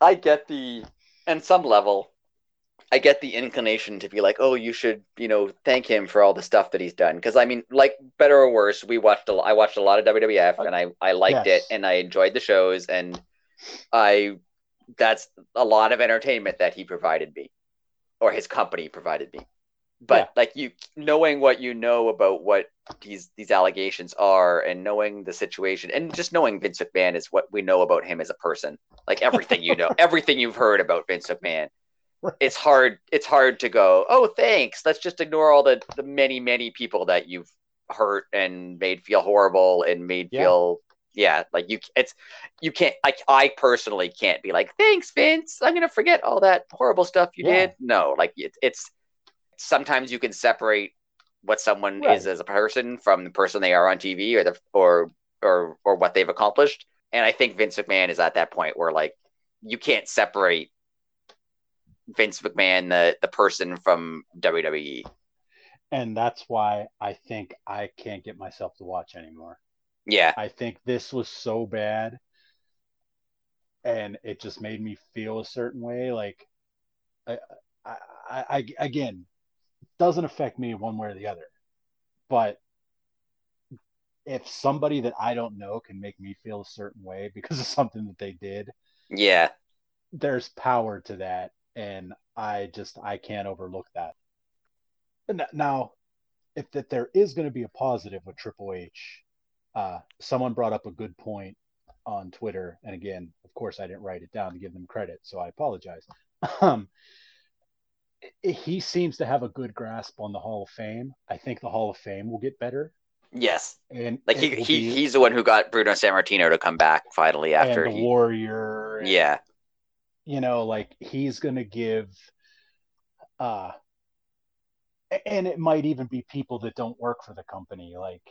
I get the and some level I get the inclination to be like, "Oh, you should, you know, thank him for all the stuff that he's done." Cuz I mean, like better or worse, we watched a, I watched a lot of WWF and I I liked Yes. it and I enjoyed the shows and I that's a lot of entertainment that he provided me or his company provided me. But Yeah. like you knowing what you know about what these these allegations are and knowing the situation and just knowing Vince McMahon is what we know about him as a person. Like everything you know, everything you've heard about Vince McMahon. It's hard it's hard to go, "Oh, thanks. Let's just ignore all the the many many people that you've hurt and made feel horrible and made Yeah. feel yeah, like you it's you can't I I personally can't be like, "Thanks, Vince. I'm going to forget all that horrible stuff you Yeah. did." No, like it, it's sometimes you can separate what someone Right. is as a person from the person they are on TV or the or or or what they've accomplished. And I think Vince McMahon is at that point where like you can't separate Vince McMahon the the person from. WWE. And that's why I think I can't get myself to watch anymore. Yeah. I think this was so bad and it just made me feel a certain way. Like, I, I, I, I again, doesn't affect me one way or the other. But if somebody that I don't know can make me feel a certain way because of something that they did, Yeah. there's power to that. And I just, I can't overlook that. And Now, if that there is going to be a positive with Triple H, uh, someone brought up a good point on Twitter, and again, of course, I didn't write it down to give them credit, so I apologize. Um, he seems to have a good grasp on the Hall of Fame. I think the Hall of Fame will get better. Yes, and like he, he be- he's the one who got Bruno Sammartino to come back finally after he. Warrior. and, Yeah, you know, like he's gonna give. uh and it might even be people that don't work for the company like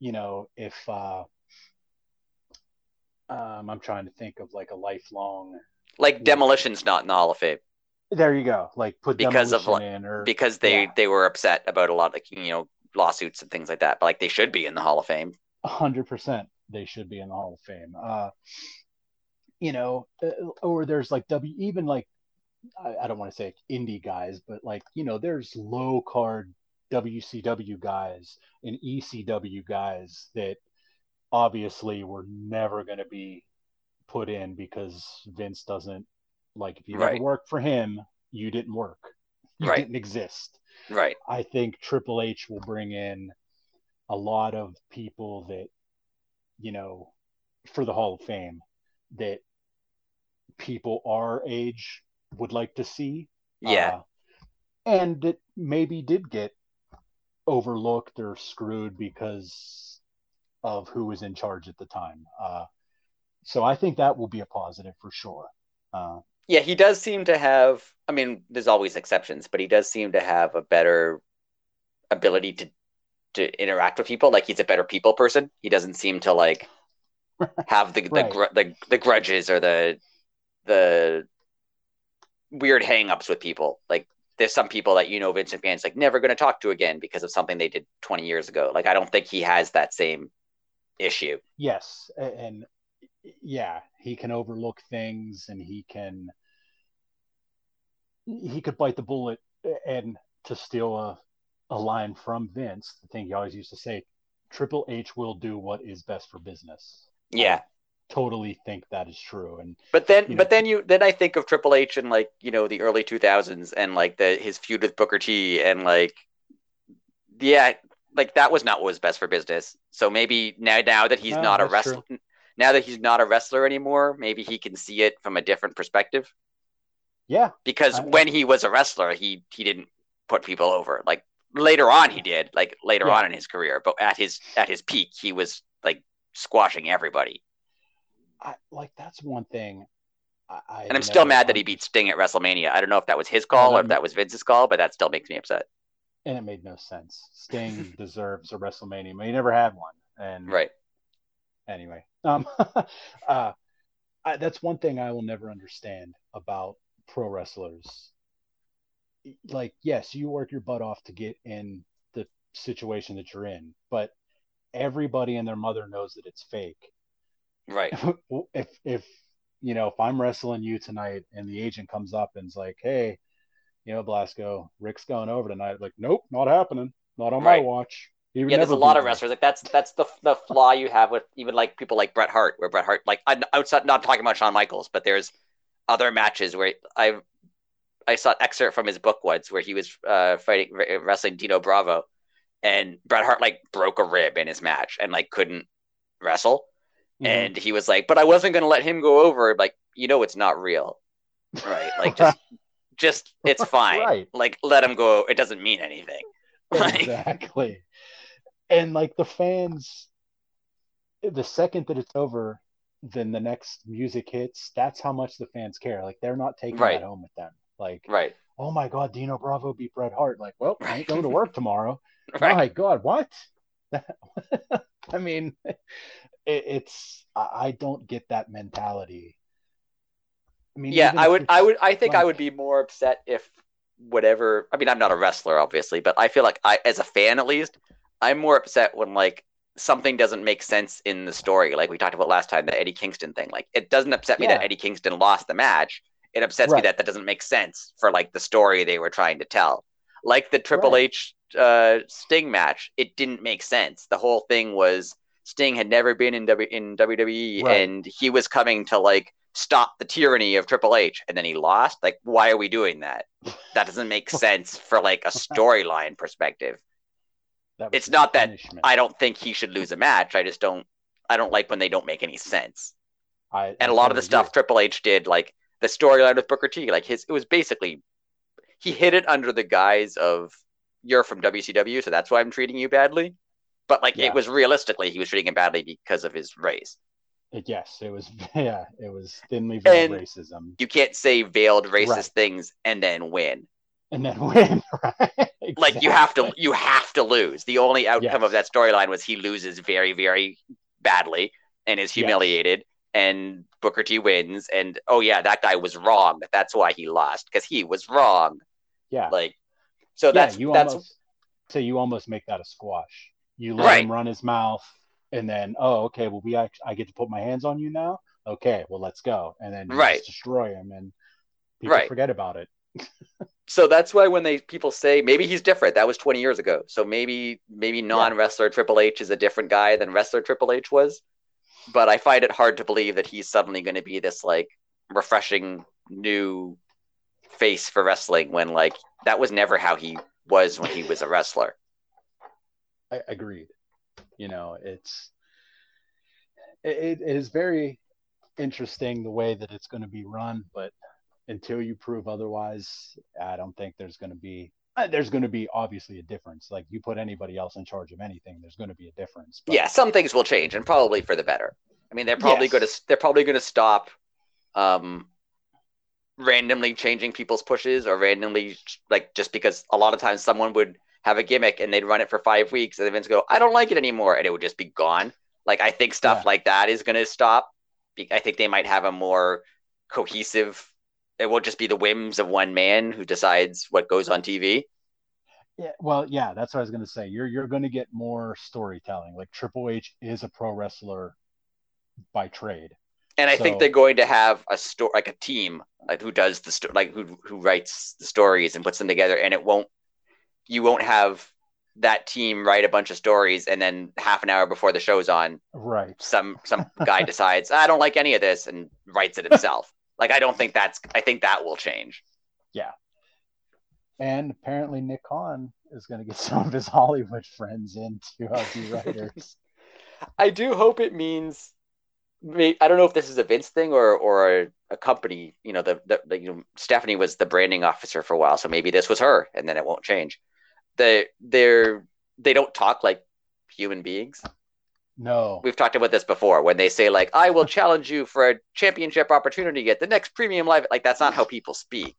you know if uh um i'm trying to think of like a lifelong like Demolition's not in the Hall of Fame there you go like put Because of, in or because they Yeah. they were upset about a lot of like you know lawsuits and things like that. But like they should be in the Hall of Fame. hundred percent they should be in the Hall of Fame. Uh, you know, uh, or there's like W, even like I, I don't want to say indie guys, but like you know, there's low card WCW guys and ECW guys that obviously were never going to be put in because Vince doesn't like if you Right. never worked for him, you didn't work, you Right. didn't exist. Right. I think Triple H will bring in a lot of people that, you know, for the Hall of Fame that people our age would like to see. Yeah. Uh, and it maybe did get overlooked or screwed because of who was in charge at the time. Uh, so I think that will be a positive for sure. Uh, Yeah, he does seem to have. I mean, there's always exceptions, but he does seem to have a better ability to to interact with people. Like he's a better people person. He doesn't seem to like have the the Right. gr- the, the grudges or the the weird hangups with people. Like there's some people that you know Vince McMahon's like never going to talk to again because of something they did 20 years ago. Like I don't think he has that same issue. yes and yeah he can overlook things and he can he could bite the bullet and to steal a, a line from vince the thing he always used to say triple h will do what is best for business Yeah. Totally think that is true and But then, you know- but then you then I think of Triple H in like you know the early two thousands and like the his feud with Booker T and like yeah, like that was not what was best for business. So maybe now now that he's No, not a wrestler, now that he's not a wrestler anymore, maybe he can see it from a different perspective. yeah Because I- when he was a wrestler, he he didn't put people over. Like later on, he did. Like later Yeah. on in his career, but at his at his peak, he was like squashing everybody. I, like that's one thing I, I And I'm still mad that he beat Sting at WrestleMania. I don't know if that was his call or if that was Vince's call, but that still makes me upset. and it made no sense sting deserves a wrestlemania he never had one and Right. anyway um uh I, that's one thing i will never understand about pro wrestlers like yes you work your butt off to get in the situation that you're in but everybody and their mother knows that it's fake Right. if if you know if i'm wrestling you tonight and the agent comes up and's like hey you know blasco rick's going over tonight like nope not happening. Not on my watch. He Yeah, there's a lot of wrestlers like that's that's the the flaw you have with even like people like Bret Hart, where Bret Hart like I'm not talking about Shawn Michaels, but there's other matches where I I saw an excerpt from his book once where he was uh, fighting wrestling Dino Bravo, and Bret Hart like broke a rib in his match and like couldn't wrestle, Mhm. and he was like, "But I wasn't gonna let him go over." Like you know, it's not real, right? Like just just it's fine. Right. Like let him go. It doesn't mean anything. Exactly. And like the fans, the second that it's over, then the next music hits. That's how much the fans care. Like they're not taking Right. that home with them. Like, Right. oh my God, Dino Bravo beat Bret Hart. Like, well, I ain't going to work tomorrow. Right. My God, what? I mean, it, it's I, I don't get that mentality. I mean, yeah i would i would i think i would be more upset if whatever i mean i'm not a wrestler obviously but i feel like i as a fan at least i'm more upset when like something doesn't make sense in the story. Like we talked about last time the eddie kingston thing. Like it doesn't upset me that eddie kingston lost the match. It upsets me that that doesn't make sense for like the story they were trying to tell like the triple Right. h uh sting match it didn't make sense the whole thing was sting had never been in w in wwe Right. and he was coming to like stop the tyranny of Triple H and then he lost. Like, why are we doing that? That doesn't make sense for like a storyline perspective. It's not that. I don't think he should lose a match. I just don't I don't like when they don't make any sense. I- And I a lot of the stuff. Triple H did, like the storyline with Booker T, like his it was basically he hid it under the guise of you're from WCW, so that's why I'm treating you badly. But like Yeah. it was realistically, he was treating him badly because of his race. It, yes, it was. Yeah, it was thinly veiled And- racism, You can't say veiled racist Right. things and then win. and then win. Right? Like you have to you have to lose. The only outcome of that storyline was he loses very very badly and is Yes. humiliated and Booker T wins and oh yeah, that guy was wrong. That's why he lost because he was wrong. Yeah. Like so yeah, that's you that's almost so you almost make that a squash. You let Right. him run his mouth, and then oh, okay, well, we act- I get to put my hands on you now. Okay, well, let's go, and then Right. just destroy him, and people Right. forget about it. so that's why when they people say maybe he's different that was 20 years ago so maybe maybe non-wrestler triple h is a different guy than wrestler triple h was but i find it hard to believe that he's suddenly going to be this like refreshing new face for wrestling when like that was never how he was when he was a wrestler I agreed. You know, it's it, it is very interesting the way that it's going to be run, but until you prove otherwise, I don't think there's going to be uh, there's going to be obviously a difference. Like you put anybody else in charge of anything, there's going to be a difference. But yeah some things will change and probably for the better i mean they're probably Yes. going to they're probably going to stop um randomly changing people's pushes or randomly like just because a lot of times someone would have a gimmick and they'd run it for five weeks and then go, I don't like it anymore, and it would just be gone. Like I think stuff Yeah. like that is going to stop. I think they might have a more cohesive. It will just be the whims of one man who decides what goes on TV. Yeah, well, yeah, that's what I was going to say. You're you're going to get more storytelling. Like Triple H is a pro wrestler by trade. And I think they're going to have a story, like a team, like who does the sto- like who who writes the stories and puts them together. And it won't, you won't have that team write a bunch of stories and then half an hour before the show's on, Right. some some guy decides I don't like any of this and writes it himself. like I don't think that's. I think that will change. Yeah. And apparently Nick Khan is going to get some of his Hollywood friends in to uh, be writers. I do hope it means. I don't know if this is a Vince thing or or a, a company. You know, the, the, the you know Stephanie was the branding officer for a while, so maybe this was her, and then it won't change. They they're they don't talk like human beings. no. We've talked about this before when they say like, "I will challenge you for a championship opportunity at the next premium live." Like that's not how people speak.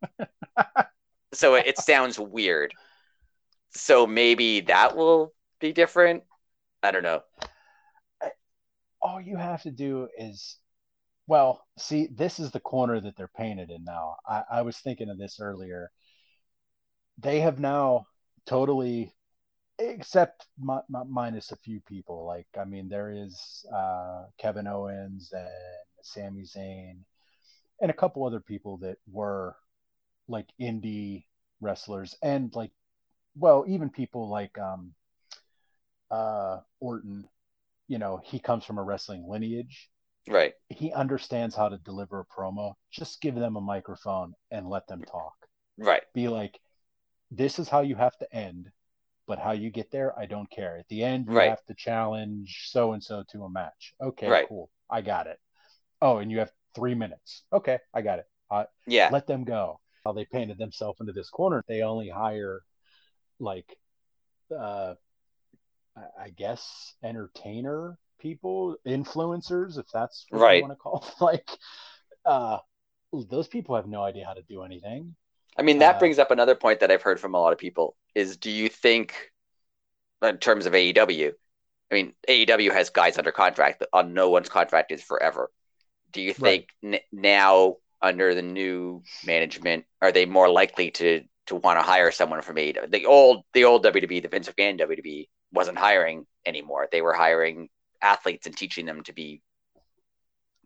so it, it sounds weird. So maybe that will be different. I don't know. All you have to do is well see this is the corner that they're painted in now. I, I was thinking of this earlier. They have now totally except mi- mi- minus a few people. Like i mean there is uh, kevin owens and Sami Zayn and a couple other people that were like indie wrestlers and like well even people like um uh orton you know, he comes from a wrestling lineage. Right. He understands how to deliver a promo. Just give them a microphone and let them talk. Right. Be like, this is how you have to end, but how you get there, I don't care. At the end, you Right. have to challenge so and so to a match. Okay, Right. cool. I got it. Oh, and you have three minutes. Okay, I got it. Uh, yeah. Let them go. How they painted themselves into this corner. They only hire like uh I- guess entertainer people, influencers, if that's what Right. you want to call them. like uh those people have no idea how to do anything. I mean, that Uh, brings up another point that I've heard from a lot of people is do you think, in terms of AEW, I mean, AEW has guys under contract, but on no one's contract is forever. Do you think n- now, under the new management, are they more likely to to want to hire someone from AEW? The old the old WWE, the Vince McMahon WWE, wasn't hiring anymore. They were hiring athletes and teaching them to be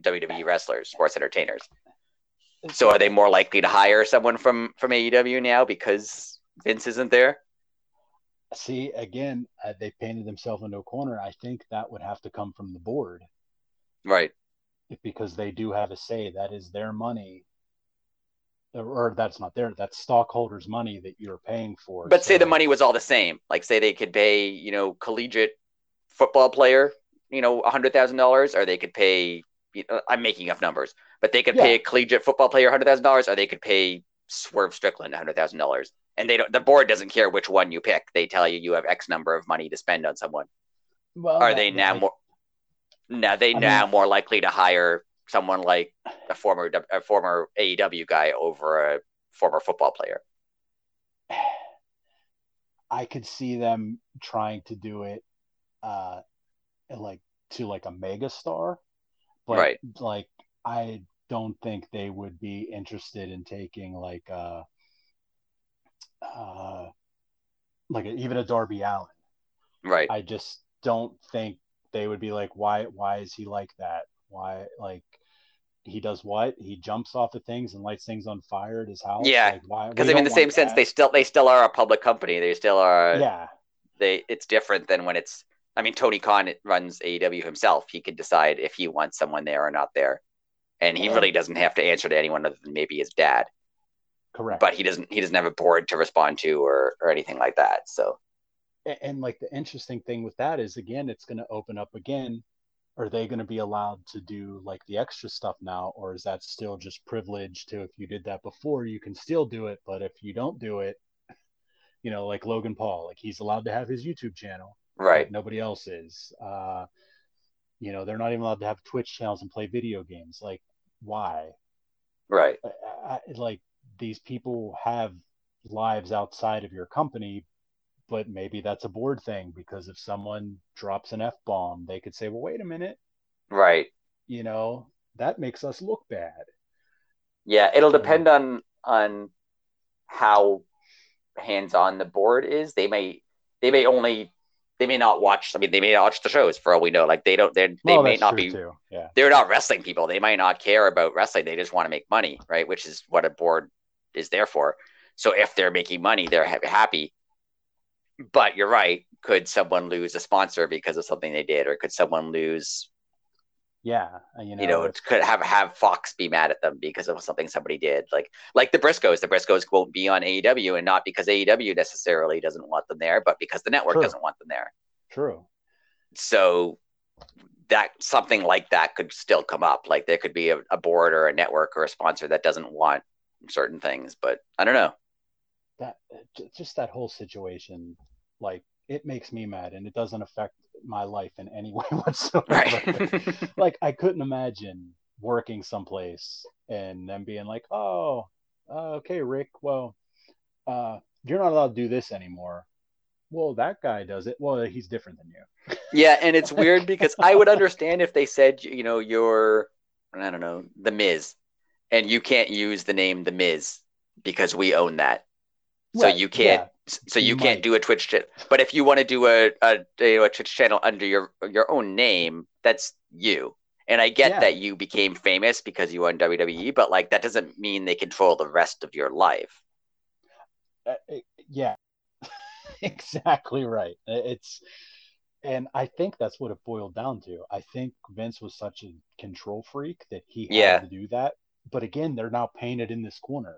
WWE wrestlers, sports entertainers. So are they more likely to hire someone from from AEW now because Vince isn't there? See, again, uh, they painted themselves into a corner. I think that would have to come from the board Right. because they do have a say. That is their money. Or that's not there that's stockholders' money that you're paying for. But say the money was all the same. Like say they could pay, you know, collegiate football player, you know, a hundred thousand dollars, or they could pay. you know, I'm making up numbers, but they could pay a collegiate football player hundred thousand dollars, or they could pay Swerve Strickland hundred thousand dollars, and they don't. The board doesn't care which one you pick. They tell you you have X number of money to spend on someone. Well, Are they now that- more? Now they I now mean- more likely to hire someone like a former a former AEW guy over a former football player. I could see them trying to do it, uh, like to like a mega star, but Right. like I don't think they would be interested in taking like uh, uh, like a, even a Darby Allin. Right. I just don't think they would be like, why why is he like that? Why like he does what? He jumps off of things and lights things on fire at his house. Yeah, like. Because we I mean, don't the same sense, that. they still they still are a public company. They still are. yeah They it's different than when it's. I mean, Tony Khan runs AEW himself. He can decide if he wants someone there or not there, and he Yeah. really doesn't have to answer to anyone other than maybe his dad. correct. But he doesn't. He doesn't have a board to respond to or or anything like that. So and, and like the interesting thing with that is again it's going to open up again are they going to be allowed to do like the extra stuff now or is that still just privilege to if you did that before you can still do it but if you don't do it you know like logan paul like he's allowed to have his youtube channel right, nobody else is uh you know they're not even allowed to have twitch channels and play video games like why? Right, I, I, like these people have lives outside of your company but maybe that's a board thing because if someone drops an f-bomb they could say well wait a minute right. you know that makes us look bad Yeah, it'll So- depend on on how hands on the board is. They may they may only they may not watch. I mean, they may not watch the shows for all we know. Like they don't. They they well, may not be. yeah They're not wrestling people. They might not care about wrestling. They just want to make money, right? Which is what a board is there for. So if they're making money, they're happy. But you're right. Could someone lose a sponsor because of something they did, or could someone lose yeah you know, you know, it could have have Fox be mad at them because of something somebody did. Like like the Briscoes, the Briscoes won't be on AEW, and not because AEW necessarily doesn't want them there, but because the network True. doesn't want them there. true So that something like that could still come up. Like there could be a, a board or a network or a sponsor that doesn't want certain things, but I don't know. That just that whole situation like it makes me mad and it doesn't affect my life in any way whatsoever Right. like I couldn't imagine working someplace and them being like, "Oh, uh, okay, Rick. Well, uh, you're not allowed to do this anymore." Well, that guy does it. Well, he's different than you. Yeah, and it's weird because I would understand if they said, you know, you're, I don't know, The Miz, and you can't use the name The Miz because we own that. So you can't. yeah. So you You can't might. do a Twitch channel. But if you want to do a, a you know, a Twitch channel under your your own name, that's you. And I get Yeah. that you became famous because you won WWE, but like that doesn't mean they control the rest of your life. Uh, yeah, exactly right. It's, and I think that's what it boiled down to. I think Vince was such a control freak that he had Yeah. to do that. But again, they're now painted in this corner.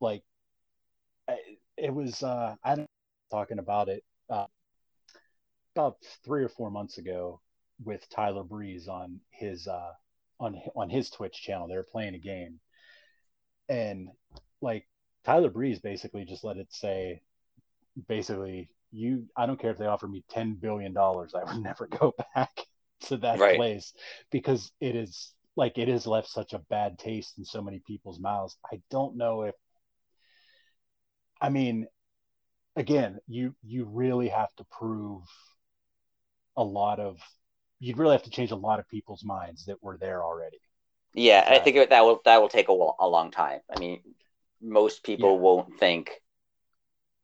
Like, I- it was. Uh, I'm talking about it uh, about three or four months ago with Tyler Breeze on his uh, on on his Twitch channel. They were playing a game, and like Tyler Breeze basically just let it say, basically, you. I don't care if they offer me ten billion dollars, I would never go back to that Right. place because it is like it has left such a bad taste in so many people's mouths. I don't know if. I mean, again, you you really have to prove a lot of. You'd really have to change a lot of people's minds that were there already. Yeah, and I think that will that will take a, a long time. I mean, most people Yeah. won't think,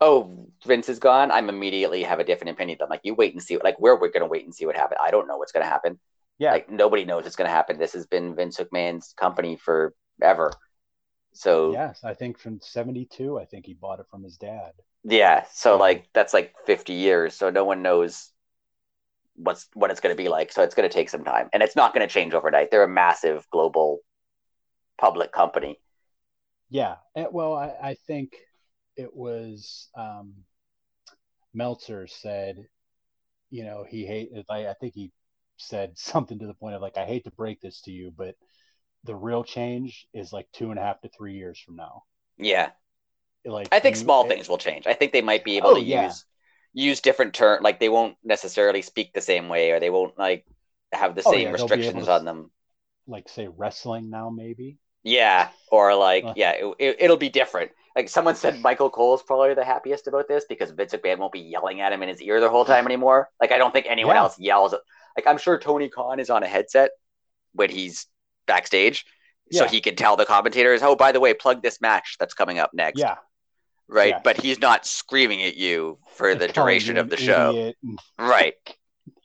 "Oh, Vince is gone." I'm immediately have a different opinion. I'm like, you wait and see. Like, we're we're gonna wait and see what happens. I don't know what's gonna happen. Yeah, Like, nobody knows what's gonna happen. This has been Vince McMahon's company forever. So yes, I think from '72, I think he bought it from his dad. Yeah, so like that's like 50 years. So no one knows what's what it's gonna be like. So it's gonna take some time, and it's not gonna change overnight. They're a massive global public company. Yeah, and, well, I, I think it was um, Meltzer said, you know, he hated. I, I think he said something to the point of like, I hate to break this to you, but the real change is like two and a half to three years from now. Yeah, Like I think you- small it- things will change. I think they might be able Oh, to yeah. use use different term like they won't necessarily speak the same way or they won't like have the Oh, same yeah, restrictions to- on them. like say wrestling now maybe. Yeah, or like Uh. yeah, it, it, it'll be different. Like someone said, Michael Cole is probably the happiest about this because Vince McMahon won't be yelling at him in his ear the whole time anymore. Like I don't think anyone Yeah. else yells. At, like I'm sure Tony Khan is on a headset when he's backstage, so he can tell the commentators, "Oh, by the way, plug this match that's coming up next." Yeah. right. yeah. But he's not screaming at you for the duration of the show, right?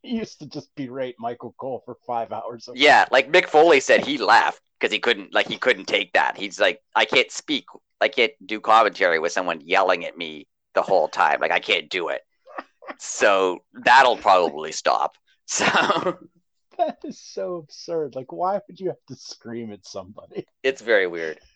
He used to just berate Michael Cole for five hours. Yeah, like Mick Foley said, he laughed because he couldn't like he couldn't take that. He's like, I can't speak, I can't do commentary with someone yelling at me the whole time. Like I can't do it. So that'll probably stop. So That is so absurd. Like, why would you have to scream at somebody? it's very weird.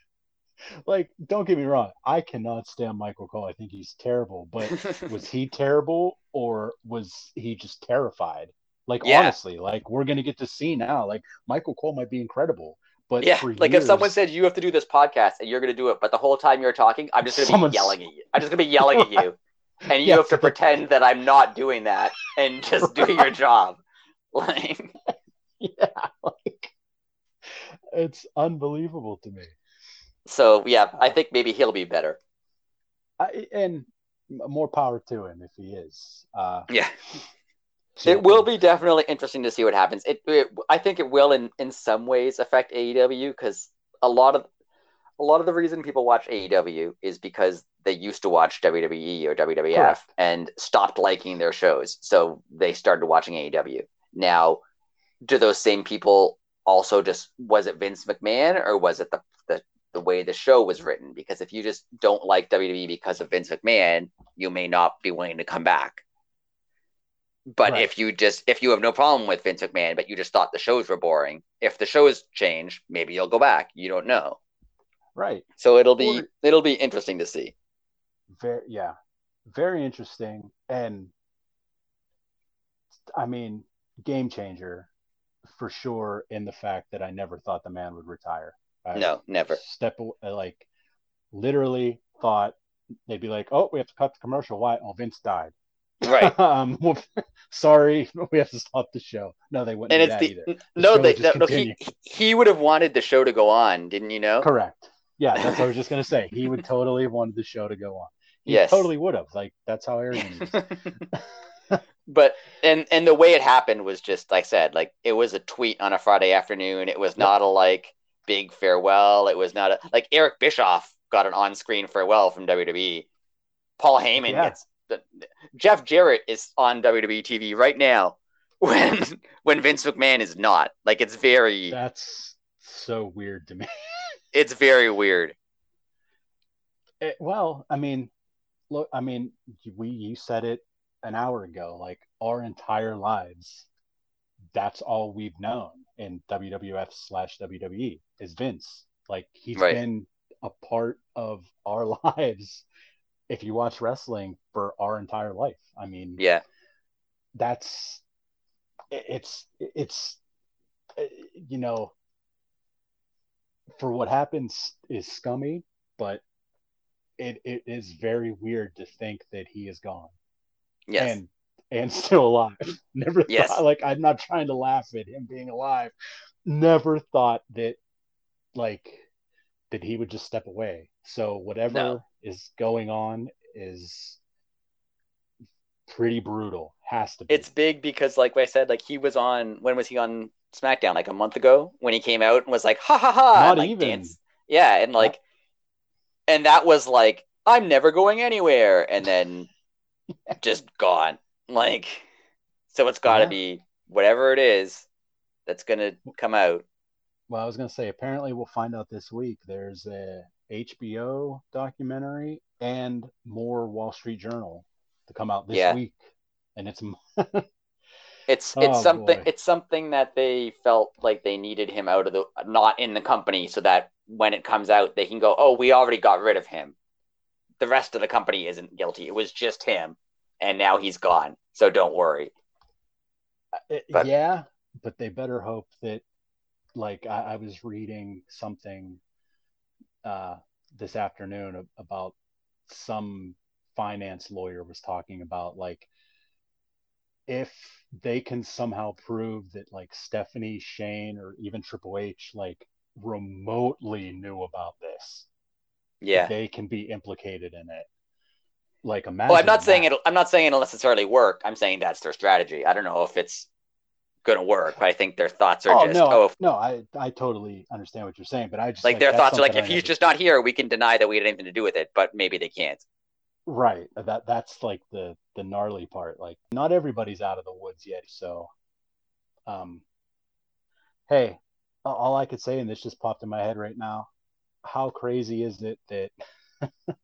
Like, don't get me wrong. I cannot stand Michael Cole. I think he's terrible. But was he terrible or was he just terrified? Like, Yeah. honestly, like, we're going to get to see now. Like, Michael Cole might be incredible. But yeah, for like if someone years- said you have to do this podcast and you're gonna do it, but the whole time you're talking, I'm just gonna be yelling at you. I'm just gonna be yelling at you, and you Yeah, have to pretend that I'm not doing that and just do your job. Like, yeah, like, it's unbelievable to me. so yeah, I think maybe he'll be better. I, and more power to him if he is. Uh, Yeah. It will be definitely interesting to see what happens. It, it I think it will in in some ways affect AEW because a lot of a lot of the reason people watch AEW is because they used to watch WWE or WWF Correct. and stopped liking their shows, so they started watching AEW. Now, do those same people also just was it Vince McMahon or was it the the the way the show was written? Because if you just don't like WWE because of Vince McMahon, you may not be willing to come back. But Right. if you just if you have no problem with Vince McMahon, but you just thought the shows were boring, if the shows change, maybe you'll go back. You don't know. right. So it'll be Or- it'll be interesting to see. Very, yeah, very interesting. And I mean, game changer for sure in the fact that I never thought the man would retire. I No, never. Step like literally thought they'd be like, "Oh, we have to cut the commercial. Why? Oh, Vince died." Right. um, well, sorry, we have to stop the show. No, they wouldn't And it's that the either. The no, they, just no, he he would have wanted the show to go on, didn't you know? Correct. Yeah, that's what I was just gonna say. He would totally have wanted the show to go on. He Yes. totally would have. Like that's how arrogant is. But and and the way it happened was just like I said, like it was a tweet on a Friday afternoon. It was not a like big farewell. It was not a like Eric Bischoff got an on-screen farewell from WWE. Paul Heyman Yeah. gets the, Jeff Jarrett is on WWE TV right now when when Vince McMahon is not. Like it's very That's so weird to me. it's very weird. It- Eh, well, I mean, look, I mean, we you said it an hour ago. Like our entire lives, that's all we've known in WWF slash WWE is Vince. Like he's Right. been a part of our lives. If you watch wrestling for our entire life, I mean, Yeah. that's it's it's you know for what happens is scummy but it, it is very weird to think that he is gone Yes. and and still alive never Yes. thought like i'm not trying to laugh at him being alive never thought that like that he would just step away so whatever No. is going on is pretty brutal has to be it's big because like I said, like he was on when was he on SmackDown? Like a month ago when he came out and was like, ha ha ha Not and, like, even. dance. Yeah, and like and that was like, I'm never going anywhere, and then just gone. Like so it's gotta Yeah. be whatever it is that's gonna come out. Well, I was going to say, apparently we'll find out this week. There's a HBO documentary and more Wall Street Journal to come out this Yeah. week, and it's It's it's Oh, something boy. it's something that they felt like they needed him out of the not in the company so that when it comes out they can go, Oh, we already got rid of him. The rest of the company isn't guilty. It was just him and now he's gone. So don't worry. it- But- yeah, but they better hope that, like, I, I was reading something uh, this afternoon about some finance lawyer was talking about like if they can somehow prove that like Stephanie, Shane, or even Triple H like remotely knew about this, yeah, they can be implicated in it. Like imagine. Well, I'm not that. saying it. I'm not saying it'll necessarily work. I'm saying that's their strategy. I don't know if it's going to work, but I think their thoughts are Oh just no, oh, if, no, I I totally understand what you're saying, but I just like, their thoughts are like if I he's never- just not here, we can deny that we had anything to do with it, but maybe they can't. right. That that's like the the gnarly part. Like not everybody's out of the woods yet, so um, hey, all I could say, and this just popped in my head right now, how crazy is it that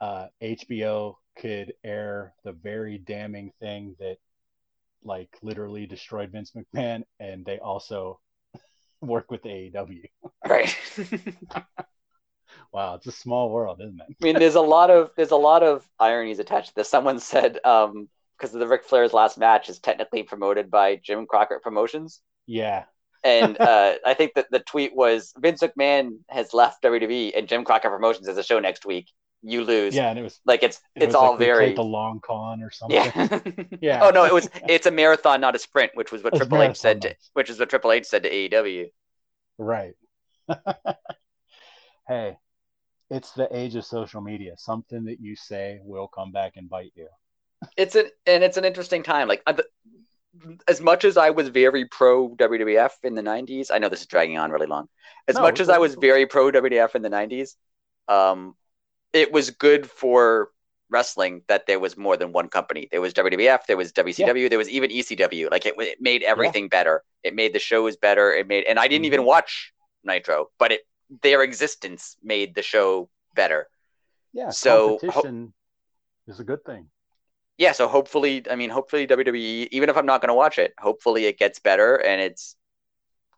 uh, HBO could air the very damning thing that like literally destroyed Vince McMahon, and they also work with AEW. Right. Wow, it's a small world, isn't it? I mean, there's a lot of there's a lot of ironies attached to this. Someone said um because of the Ric Flair's last match is technically promoted by Jim Crockett Promotions. Yeah, And uh, I think that the tweet was Vince McMahon has left WWE and Jim Crockett Promotions has a show next week. You lose. yeah, and it was Like it's it it's all like very the long con or something. yeah. Yeah. Oh no, it was it's a marathon, not a sprint, which was what It's Triple H said to which is what Triple H said to AEW. Right. hey, it's the age of social media. Something that you say will come back and bite you. It's an and it's an interesting time. Like as much as I was very pro WWF in the '90s, I know this is dragging on really long. As No, much as I was very pro WWF in the '90s, um, it was good for wrestling that there was more than one company. There was WWF, there was WCW, there was even ECW. Like it, it made everything better. It made the shows better. It made, and I didn't even Mhm. watch Nitro, but it their existence made the show better. Yeah, So, ho- competition is a good thing. Yeah, so hopefully, I mean, hopefully WWE, even if I'm not going to watch it, hopefully it gets better and it's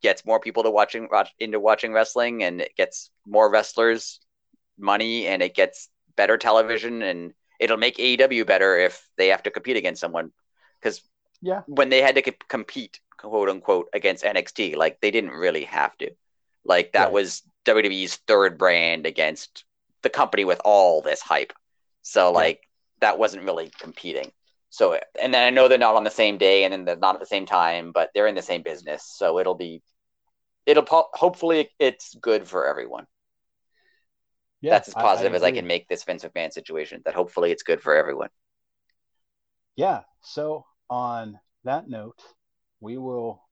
gets more people to watching watch, into watching wrestling and it gets more wrestlers money and it gets better television and it'll make AEW better if they have to compete against someone because Yeah. when they had to compete quote unquote against NXT, like they didn't really have to. Like that Right. was WWE's third brand against the company with all this hype. So like that wasn't really competing. So and then I know they're not on the same day and then they're not at the same time, but they're in the same business. So it'll be it'll po- hopefully it's good for everyone. Yeah, That's as I- positive as I can make this Vince McMahon situation. That hopefully it's good for everyone. Yeah. So on that note, we will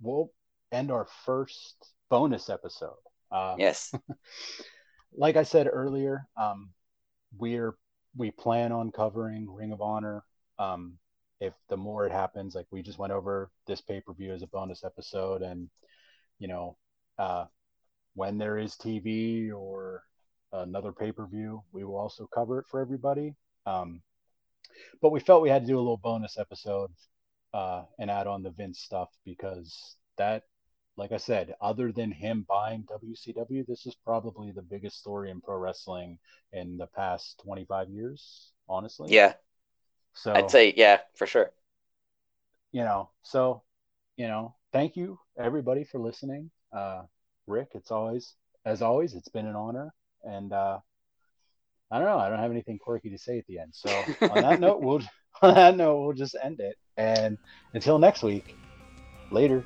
we'll end our first bonus episode. Uh, Yes. like I said earlier, um, we're we plan on covering Ring of Honor. Um, if the more it happens, like we just went over this pay per view as a bonus episode, and you know, uh, when there is TV or another pay per view, we will also cover it for everybody. Um, but we felt we had to do a little bonus episode uh, and add on the Vince stuff because that like I said, other than him buying WCW, this is probably the biggest story in pro wrestling in the past 25 years, honestly. Yeah. So I'd say yeah, for sure. you know, so you know, thank you everybody for listening. Uh, Rick, it's always as always, it's been an honor, and uh, I don't know, I don't have anything quirky to say at the end. So on that note, we'll on that note we'll just end it, and until next week, later.